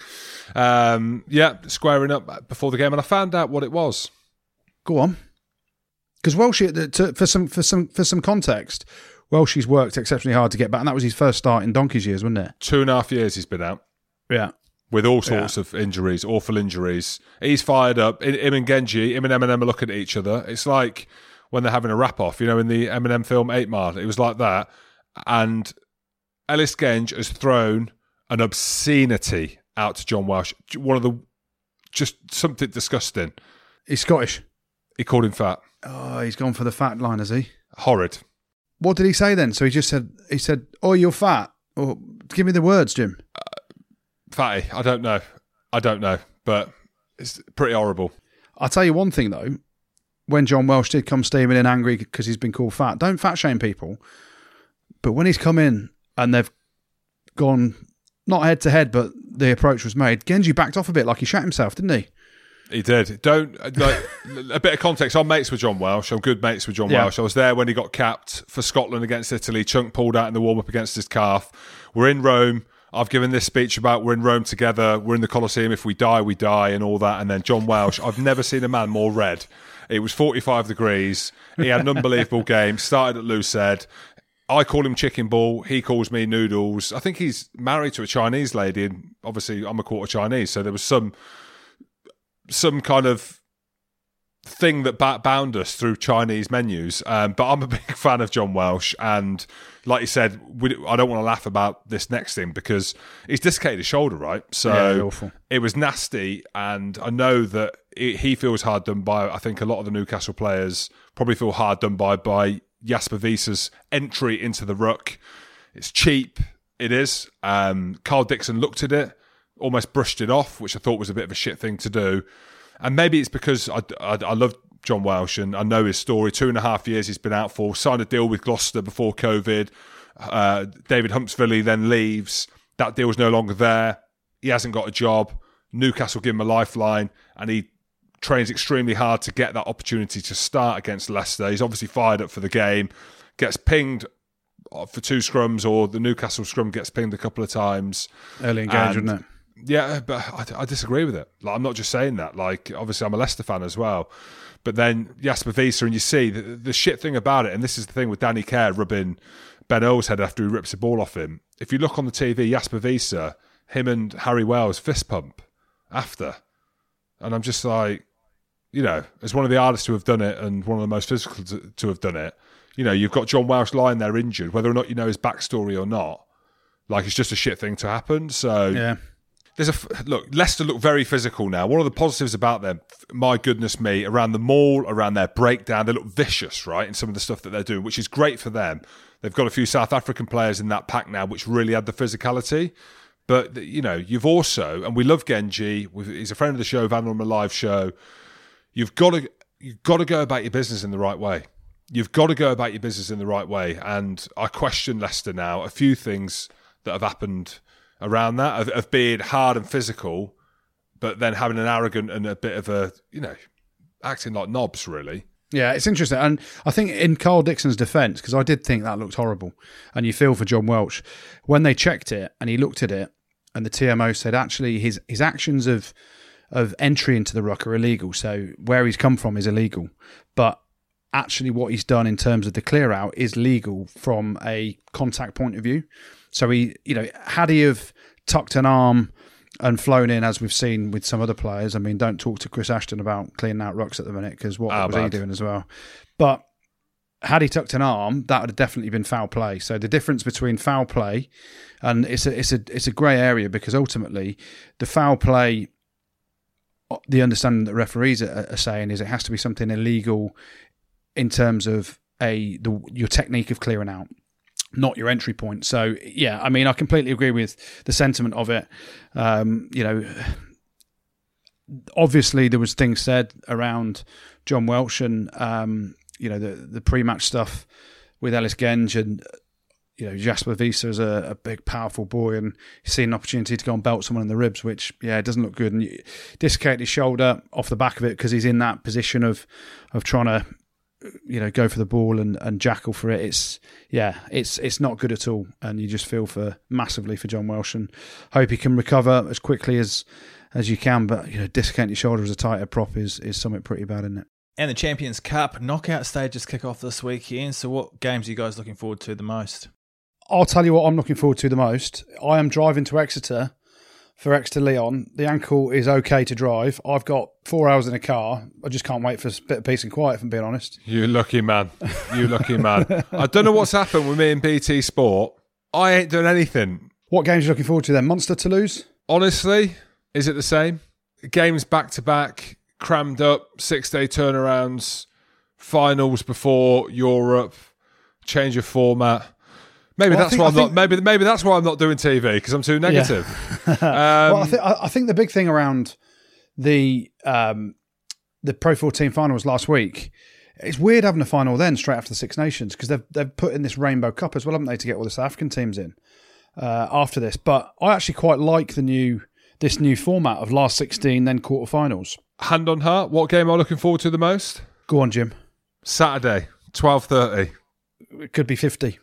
Um, yeah, squaring up before the game, and I found out what it was. Go on, because Welsh uh, to, for some for some for some context, Welsh's worked exceptionally hard to get back, and that was his first start in Donkey's years, wasn't it? Two and a half years he's been out. Yeah. with all sorts of injuries, awful injuries. He's fired up. Him and Genji, him and Eminem are looking at each other. It's like when they're having a rap off, you know, in the Eminem film Eight Mile. It was like that. And Ellis Genge has thrown an obscenity out to Jon Welsh. One of the just something disgusting. He's Scottish. He called him fat. Oh, he's gone for the fat line, has he? Horrid. What did he say then? So he just said, he said, "Oh, you're fat." Or give me the words, Jim. Uh, fatty. I don't know. I don't know, but it's pretty horrible. I'll tell you one thing though. When Jon Welsh did come steaming in angry because he's been called fat, don't fat shame people. But when he's come in and they've gone not head to head, but the approach was made, Genji backed off a bit like he shat himself, didn't he? He did. Don't uh, like a bit of context. I'm mates with Jon Welsh. I'm good mates with John Yeah. Welsh. I was there when he got capped for Scotland against Italy. Chunk pulled out in the warm up against his calf. We're in Rome. I've given this speech about we're in Rome together. We're in the Colosseum. If we die, we die, and all that. And then Jon Welsh. I've never seen a man more red. It was 45 degrees. He had an unbelievable game. Started at head. I call him chicken ball. He calls me noodles. I think he's married to a Chinese lady, and obviously I'm a quarter Chinese, so there was some some kind of thing that ba- bound us through Chinese menus. Um, but I'm a big fan of Jon Welsh, and like you said, we, I don't want to laugh about this next thing because he's dislocated his shoulder, right? So Yeah, it was nasty, and I know that it, he feels hard done by. I think a lot of the Newcastle players probably feel hard done by by Jasper Wiese's entry into the ruck. It's cheap. It is. Um, Karl Dickson looked at it, almost brushed it off, which I thought was a bit of a shit thing to do. And maybe it's because I, I, I love Jon Welsh and I know his story. Two and a half years he's been out for. Signed a deal with Gloucester before COVID. Uh, David Humphreys then leaves. That deal deal's no longer there. He hasn't got a job. Newcastle give him a lifeline, and he trains extremely hard to get that opportunity to start against Leicester. He's obviously fired up for the game. Gets pinged for two scrums, or the Newcastle scrum gets pinged a couple of times. Early engage, And- wasn't it? Yeah, but I, I disagree with it. Like, I'm not just saying that. Like, obviously, I'm a Leicester fan as well. But then Jasper Wiese, and you see the, the shit thing about it, and this is the thing with Danny Care rubbing Ben O's head after he rips the ball off him. If you look on the TV, Jasper Wiese, him and Harry Wells fist pump after. And I'm just like, you know, as one of the artists who have done it and one of the most physical to, to have done it, you know, you've got Jon Welsh lying there injured, whether or not you know his backstory or not. Like, it's just a shit thing to happen. So, Yeah. There's a look. Leicester look very physical now. One of the positives about them, my goodness me, around the mall, around their breakdown, they look vicious, right? In some of the stuff that they're doing, which is great for them. They've got a few South African players in that pack now, which really add the physicality. But you know, you've also, and we love Genji. He's a friend of the show, Van on a live show. You've got to, you've got to go about your business in the right way. You've got to go about your business in the right way. And I question Leicester now. A few things that have happened around that of, of being hard and physical, but then having an arrogant and a bit of a, you know, acting like knobs, really. Yeah, it's interesting. And I think in Karl Dickson's defence, because I did think that looked horrible, and you feel for Jon Welsh when they checked it and he looked at it, and the TMO said actually his, his actions of of entry into the ruck are illegal. So where he's come from is illegal. But actually what he's done in terms of the clear out is legal from a contact point of view. So he, you know, had he have tucked an arm and flown in as we've seen with some other players. I mean, don't talk to Chris Ashton about cleaning out rocks at the minute because what Ah, was he doing as well? But had he tucked an arm, that would have definitely been foul play. So the difference between foul play and it's a it's a it's a grey area because ultimately the foul play, the understanding that referees are, are saying is it has to be something illegal in terms of a the, your technique of clearing out not your entry point. So yeah, I mean, I completely agree with the sentiment of it. Um, you know, obviously there was things said around Jon Welsh and um, you know the the pre-match stuff with Ellis Genge and you know Jasper Wiese is a, a big, powerful boy, and he's seen an opportunity to go and belt someone in the ribs, which yeah, it doesn't look good. And you dislocate his shoulder off the back of it because he's in that position of of trying to you know go for the ball and, and jackal for it it's yeah it's it's not good at all and you just feel for massively for Jon Welsh and hope he can recover as quickly as as you can but you know dislocating your shoulder as a tighter prop is is something pretty bad isn't it And the Champions Cup knockout stages kick off this weekend. So, what games are you guys looking forward to the most? I'll tell you what I'm looking forward to the most I am driving to Exeter for Exeter Lyon the ankle is okay to drive I've got four hours in a car I just can't wait for a bit of peace and quiet if I'm being honest You lucky man. You lucky man. I don't know what's happened with me and BT Sport. I ain't done anything. what games are you looking forward to then Monster to lose? Honestly, is it the same? games back to back, crammed up, six day turnarounds, finals before Europe, change of format. Maybe Well, that's think- why I'm think- not. Maybe maybe that's why I'm not doing TV because I'm too negative. Um, well, I, th- I think the big thing around the um, the Pro 14 finals last week, it's weird having a final then straight after the Six Nations because they've they've put in this Rainbow Cup as well, haven't they, to get all the South African teams in uh, after this. But I actually quite like the new this new format of last 16 then quarterfinals. Hand on heart, what game am I looking forward to the most? Go on, Jim. Saturday, twelve thirty. It could be 50.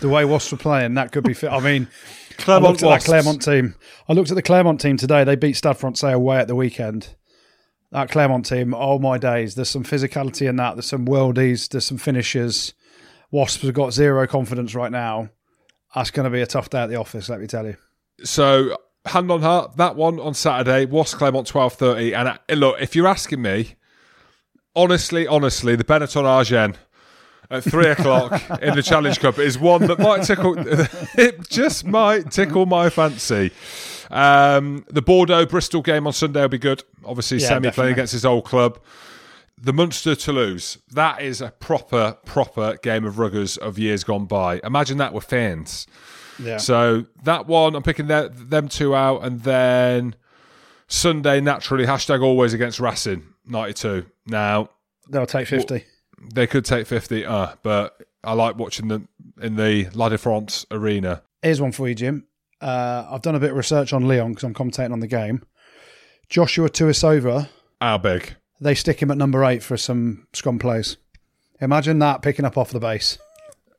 The way Wasps were playing, that could be. Fi- I mean, I Clermont looked at that. Clermont team. I looked at the Clermont team today. They beat Stade Francais away at the weekend. That Clermont team, oh my days! There's some physicality in that. There's some worldies. There's some finishers. Wasps have got zero confidence right now. That's going to be a tough day at the office. Let me tell you. So hand on heart, that one on Saturday, Wasps Clermont twelve thirty. And uh, look, if you're asking me, honestly, honestly, the Benetton Argent at three o'clock in the Challenge Cup is one that might tickle. it just might tickle my fancy. Um, the Bordeaux Bristol game on Sunday will be good. Obviously, Yeah, semi playing against his old club. The Munster Toulouse, that is a proper, proper game of ruggers of years gone by. Imagine that with fans. Yeah. So that one, I'm picking the, them two out, and then Sunday naturally hashtag always against Racing ninety two. Now They'll take fifty. They could take fifty, uh, but I like watching them in the La Défense arena. Here's one for you, Jim. Uh, I've done a bit of research on Lyon because I'm commentating on the game. Josua Tuisova, How big? they stick him at number eight for some scrum plays. Imagine that picking up off the base.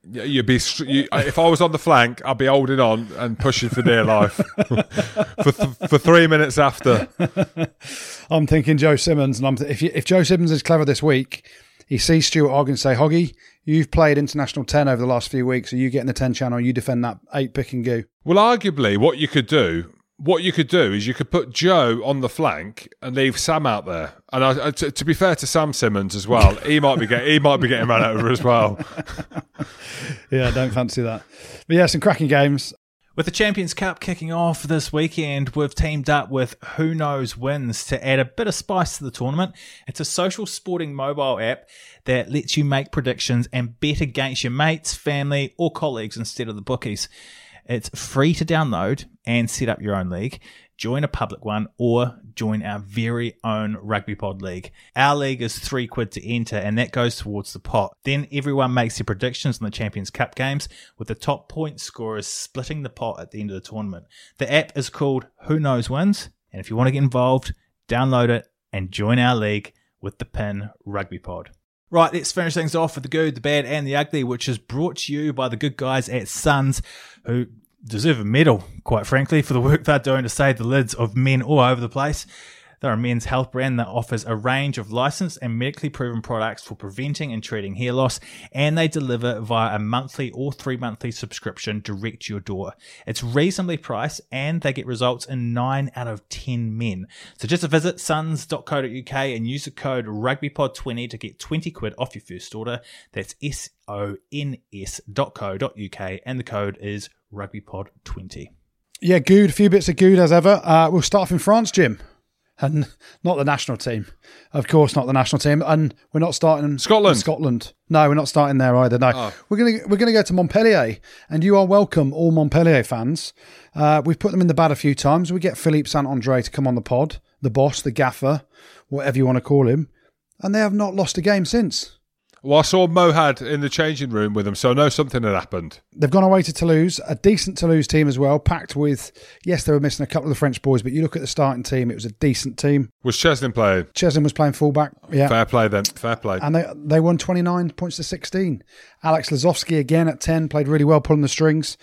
Yeah, You'd be you, if I was on the flank, I'd be holding on and pushing for dear life for th- for three minutes after. I'm thinking Joe Simmonds, and I'm th- if you, if Joe Simmonds is clever this week, he sees Stuart Hogg and say, "Hoggy, you've played international ten over the last few weeks. Are you getting the ten channel? You defend that eight pick and go." Well, arguably, what you could do, what you could do is you could put Joe on the flank and leave Sam out there. And I, to, to be fair to Sam Simmonds as well, he might be get, he might be getting run over as well. Yeah, don't fancy that. But yeah, some cracking games. With the Champions Cup kicking off this weekend, we've teamed up with Who Knows Wins to add a bit of spice to the tournament. It's a social sporting mobile app that lets you make predictions and bet against your mates, family, or colleagues instead of the bookies. It's free to download and set up your own league. Join a public one or join our very own Rugby Pod League. Our league is three quid to enter and that goes towards the pot. Then everyone makes their predictions on the Champions Cup games with the top point scorers splitting the pot at the end of the tournament. The app is called Who Knows Wins and if you want to get involved, download it and join our league with the pin Rugby Pod. Right, let's finish things off with the good, the bad, and the ugly, which is brought to you by the good guys at Sons, who deserve a medal, quite frankly, for the work they're doing to save the lids of men all over the place. They're a men's health brand that offers a range of licensed and medically proven products for preventing and treating hair loss, and they deliver via a monthly or three monthly subscription direct to your door. It's reasonably priced, and they get results in 9 out of 10 men. So just visit sons.co.uk and use the code rugbypod20 to get 20 quid off your first order. That's S O N S dot co UK, and the code is rugbypod20. Yeah, good. A few bits of good as ever. Uh, we'll start off in France, Jim, and not the national team, of course, not the national team, and we're not starting in Scotland. Scotland. No, we're not starting there either. No, we're gonna we're gonna go to Montpellier, and you are welcome, all Montpellier fans. Uh, we've put them in the bad a few times. We get Philippe Saint Andre to come on the pod, the boss, the gaffer, whatever you want to call him, and they have not lost a game since. Well, I saw Mohad in the changing room with them, so I know something had happened. They've gone away to Toulouse, a decent Toulouse team as well, packed with, yes, they were missing a couple of the French boys, but you look at the starting team, it was a decent team. Was Cheslin playing? Cheslin was playing fullback, yeah. Fair play then. Fair play. And they they won 29 points to 16. Alex Lozowski again at 10, played really well pulling the strings.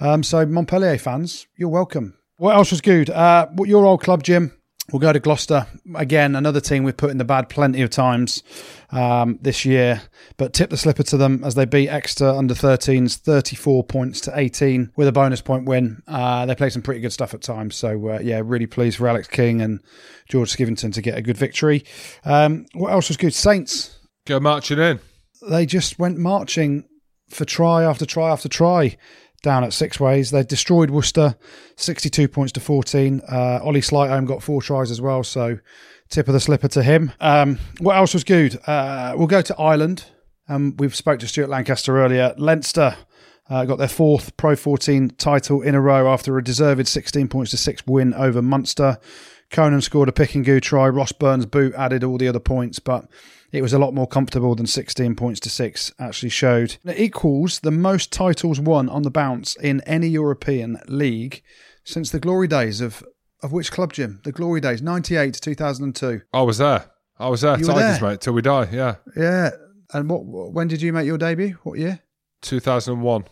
Um, so, Montpellier fans, you're welcome. What else was good? Uh, what- your old club, Jim. We'll go to Gloucester. Again, another team we've put in the bad plenty of times um, this year, but tip the slipper to them as they beat Exeter under 13s 34 points to 18 with a bonus point win. Uh, they played some pretty good stuff at times. So, uh, yeah, really pleased for Alex King and George Skivington to get a good victory. Um, what else was good? Saints Go marching in. they just went marching for try after try after try. Down at Sixways. They destroyed Worcester, 62 points to 14. Uh, Ollie Sleightholme got four tries as well, so tip of the slipper to him. Um, what else was good? Uh, we'll go to Ireland. Um, we've spoke to Stuart Lancaster earlier. Leinster uh, got their fourth Pro 14 title in a row after a deserved 16 points to 6 win over Munster. Conan scored a pick and go try. Ross Byrne's boot added all the other points, but it was a lot more comfortable than 16 points to 6 actually showed. It equals the most titles won on the bounce in any European league since the glory days of, of which club, Jim? The glory days, 98 to 2002. I was there. I was there. You Tigers, there? mate, till we die. Yeah. Yeah. And what? when did you make your debut? What year? 2001.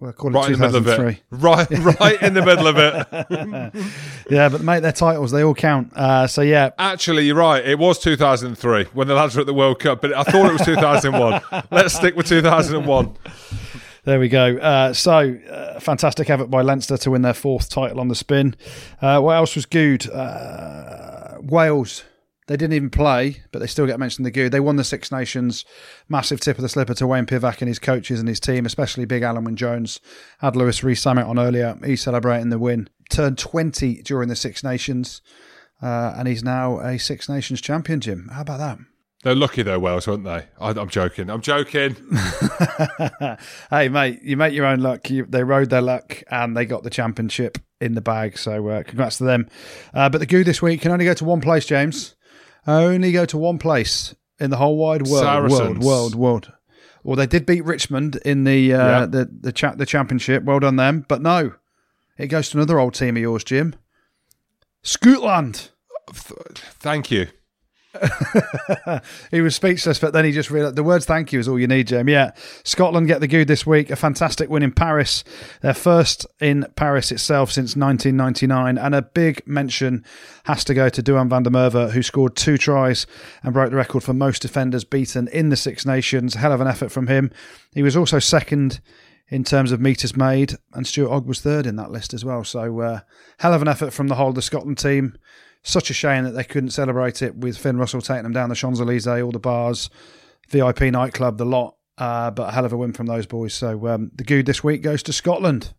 Well, Right in the middle of it. Right, right in the middle of it. Yeah, but mate, their titles they all count. Uh, so yeah, Actually, you're right. It was 2003 when the lads were at the World Cup, but I thought it was 2001. Let's stick with 2001. there we go. Uh, so uh, fantastic effort by Leinster to win their fourth title on the spin. Uh, what else was good? Uh, Wales. They didn't even play, but they still get mentioned in the good. They won the Six Nations. Massive tip of the slipper to Wayne Pivac and his coaches and his team, especially Big Alun Wyn Jones. Had Louis Rees-Zammit on earlier. He's celebrating the win. Turned 20 during the Six Nations, uh, and he's now a Six Nations champion, Jim. How about that? They're lucky though, Wales, aren't they? I, I'm joking. I'm joking. hey, mate, you make your own luck. You, they rode their luck and they got the championship in the bag. So, uh, congrats to them. Uh, but the goo this week can only go to one place, James. Only go to one place in the whole wide world. World, Saracens. world, world. Well, they did beat Richmond in the uh, Yeah. the the, cha- the championship. Well done them. But no, it goes to another old team of yours, Jim. Scotland. Thank you. he was speechless, but then he just realised the words "thank you" is all you need, Jim. Yeah, Scotland get the good this week. A fantastic win in Paris, their first in Paris itself since 1999, and a big mention has to go to Duhan van der Merwe, who scored two tries and broke the record for most defenders beaten in the Six Nations. Hell of an effort from him. He was also second in terms of meters made, and Stuart Hogg was third in that list as well. So, uh, hell of an effort from the whole of the Scotland team. Such a shame that they couldn't celebrate it with Finn Russell taking them down the Champs Elysees, all the bars, VIP nightclub, the lot. Uh, but a hell of a win from those boys. So um, the good this week goes to Scotland.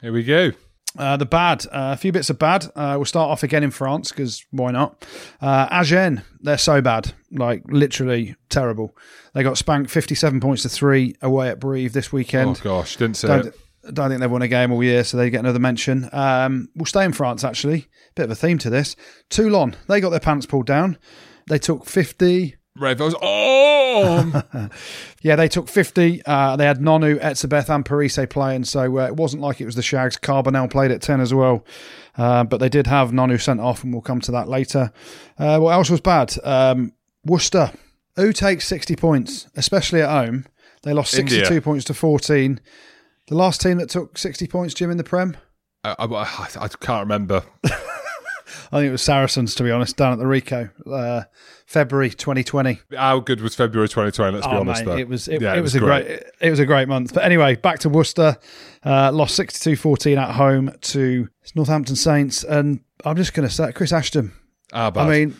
Here we go. Uh, the bad, uh, a few bits of bad. Uh, we'll start off again in France because why not? Uh, Agen, they're so bad, like literally terrible. They got spanked 57 points to three away at Brive this weekend. Oh gosh, didn't say Don't, it. Don't think they've won a game all year, so they get another mention. Um, we'll stay in France, actually. Bit of a theme to this. Toulon, they got their pants pulled down. They took 50. Ravos. Oh, Yeah, they took 50. Uh, they had Nonu, Etzebeth, and Parisse playing, so uh, it wasn't like it was the Shags. Carbonel played at 10 as well. Uh, but they did have Nonu sent off, and we'll come to that later. Uh, what else was bad? Um, Worcester. Who takes 60 points, especially at home? They lost 62 India. points to 14. The last team that took 60 points, Jim, in the Prem? I, I, I can't remember. I think it was Saracens, to be honest, down at the Ricoh, uh, February 2020. How good was February 2020? Let's be Oh, honest. mate, though. it was it, Yeah, it was, a great. it was a great month. But anyway, back to Worcester, uh, lost 62-14 at home to Northampton Saints, and I'm just going to say Chris Ashton. Bad? I mean,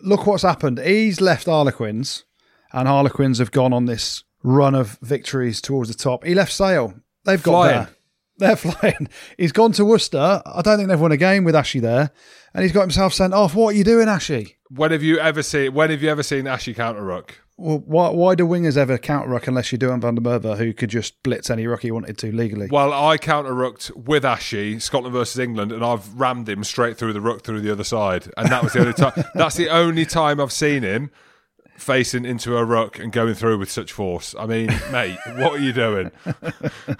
look what's happened. He's left Harlequins, and Harlequins have gone on this run of victories towards the top. He left Sale. They've got Flying. They're flying. He's gone to Worcester. I don't think they've won a game with Ashy there, and he's got himself sent off. What are you doing, Ashy? when have you ever seen? When have you ever seen Ashy counter ruck? Well, why, why do wingers ever counter ruck unless you're doing Van der Merwe, who could just blitz any ruck he wanted to legally? Well, I counter rucked with Ashy, Scotland versus England, and I've rammed him straight through the ruck through the other side, and that was the only time. That's the only time I've seen him facing into a ruck and going through with such force. I mean, mate, what are you doing?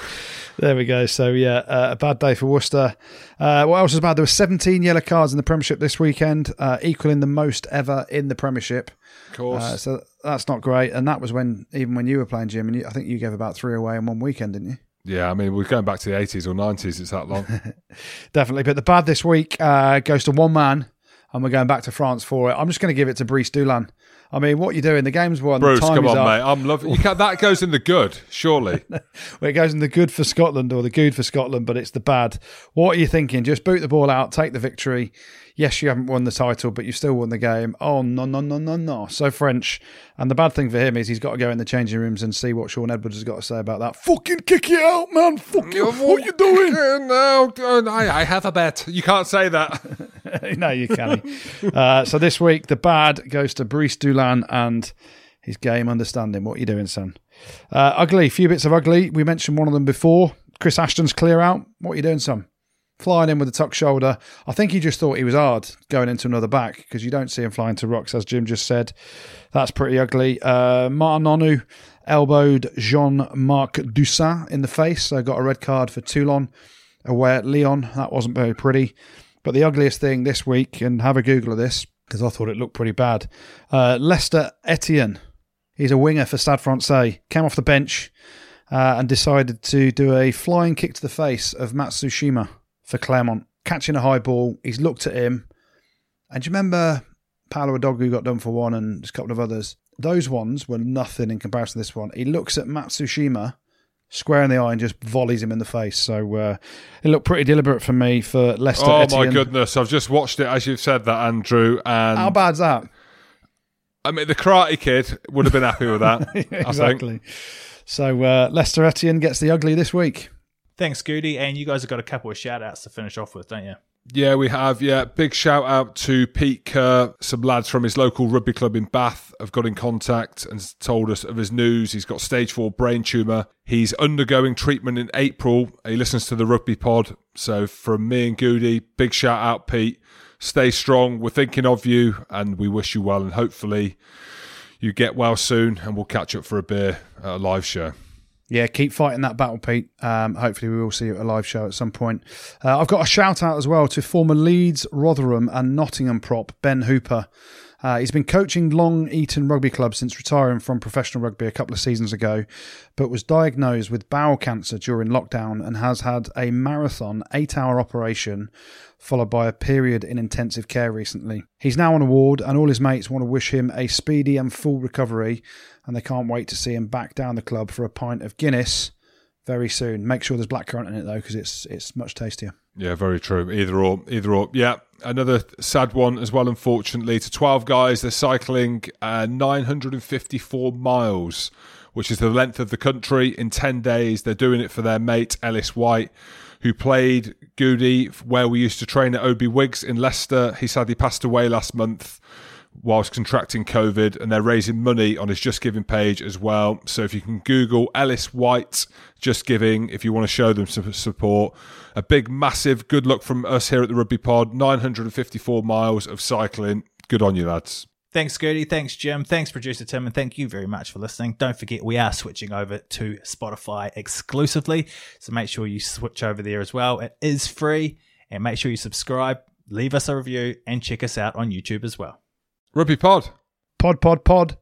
There we go. So yeah, uh, a bad day for Worcester. Uh, what else was bad? There were 17 yellow cards in the Premiership this weekend, uh, equaling the most ever in the Premiership. Of course. Uh, so that's not great. And that was when even when you were playing, Jim, and you, I think you gave about three away in one weekend, didn't you? yeah, I mean, we're going back to the 80s or 90s. It's that long. Definitely. But the bad this week uh, goes to one man, and we're going back to France for it. I'm just going to give it to Brice Dulin. I mean, what you doing? The game's won. Brice, the time come on, up. mate. I'm loving. That goes in the good, surely. Well, it goes in the good for Scotland or the good for Scotland, but it's the bad. What are you thinking? Just boot the ball out, take the victory. Yes, you haven't won the title, but you still won the game. Oh, no, no, no, no, no. So French. And the bad thing for him is he's got to go in the changing rooms and see what Shaun Edwards has got to say about that. Fucking kick it out, man. Fuck you. What you doing? no, I, I have a bet. You can't say that. no, you can't. uh, so this week, the bad goes to Brice Dulin and his game understanding. What are you doing, son? Uh, ugly, few bits of ugly. We mentioned one of them before. Chris Ashton's clear out. What are you doing, son? Flying in with the tuck shoulder. I think he just thought he was hard going into another back because you don't see him flying to rocks, as Jim just said. That's pretty ugly. Uh, Ma'a Nonu elbowed Jean Marc Doussain in the face, so got a red card for Toulon away at Lyon. That wasn't very pretty. But the ugliest thing this week, and have a Google of this because I thought it looked pretty bad. Uh, Lester Etien, he's a winger for Stade Francais, came off the bench uh, and decided to do a flying kick to the face of Matsushima for Clermont, catching a high ball. He's looked at him, and do you remember Paolo Adogu got done for one, and just a couple of others. Those ones were nothing in comparison to this one. He looks at Matsushima square in the eye and just volleys him in the face. So uh, it looked pretty deliberate for me for Lester. Oh Etien. my goodness! I've just watched it as you've said that, Andrew. And How bad's that? I mean, the Karate Kid would have been happy with that. Exactly. So uh, Lester Etien gets the ugly this week. Thanks, Goodey. And you guys have got a couple of shout outs to finish off with, don't you? Yeah, we have. Yeah, big shout out to Pete Kerr. Some lads from his local rugby club in Bath have got in contact and told us of his news. He's got stage four brain tumour. He's undergoing treatment in April. He listens to the rugby pod. So, from me and Goodey, big shout out, Pete. Stay strong. We're thinking of you and we wish you well. And hopefully, you get well soon and we'll catch up for a beer at a live show. Yeah, keep fighting that battle, Pete. Um, hopefully, we will see you at a live show at some point. Uh, I've got a shout out as well to former Leeds, Rotherham, and Nottingham prop Ben Hooper. Uh, he's been coaching Long Eaton Rugby Club since retiring from professional rugby a couple of seasons ago, but was diagnosed with bowel cancer during lockdown and has had a marathon eight hour operation followed by a period in intensive care recently. He's now on a ward, and all his mates want to wish him a speedy and full recovery, and they can't wait to see him back down the club for a pint of Guinness very soon. Make sure there's blackcurrant in it though, because it's it's much tastier. Yeah, very true. Either or, either or. Yeah, another sad one as well. Unfortunately, to twelve guys, they're cycling uh, 954 miles, which is the length of the country in ten days. They're doing it for their mate Ellis White, who played Goody where we used to train at Oadby Wyggs in Leicester. He sadly passed away last month whilst contracting COVID, and they're raising money on his Just Giving page as well. So if you can Google Ellis White Just Giving, if you want to show them some support, a big, massive good luck from us here at the Rugby Pod. 954 miles of cycling. Good on you, lads. Thanks, Gertie. Thanks, Jim. Thanks, producer Tim. And thank you very much for listening. Don't forget, we are switching over to Spotify exclusively. So make sure you switch over there as well. It is free. And make sure you subscribe, leave us a review, and check us out on YouTube as well. Rugby Pod. Pod, pod, pod.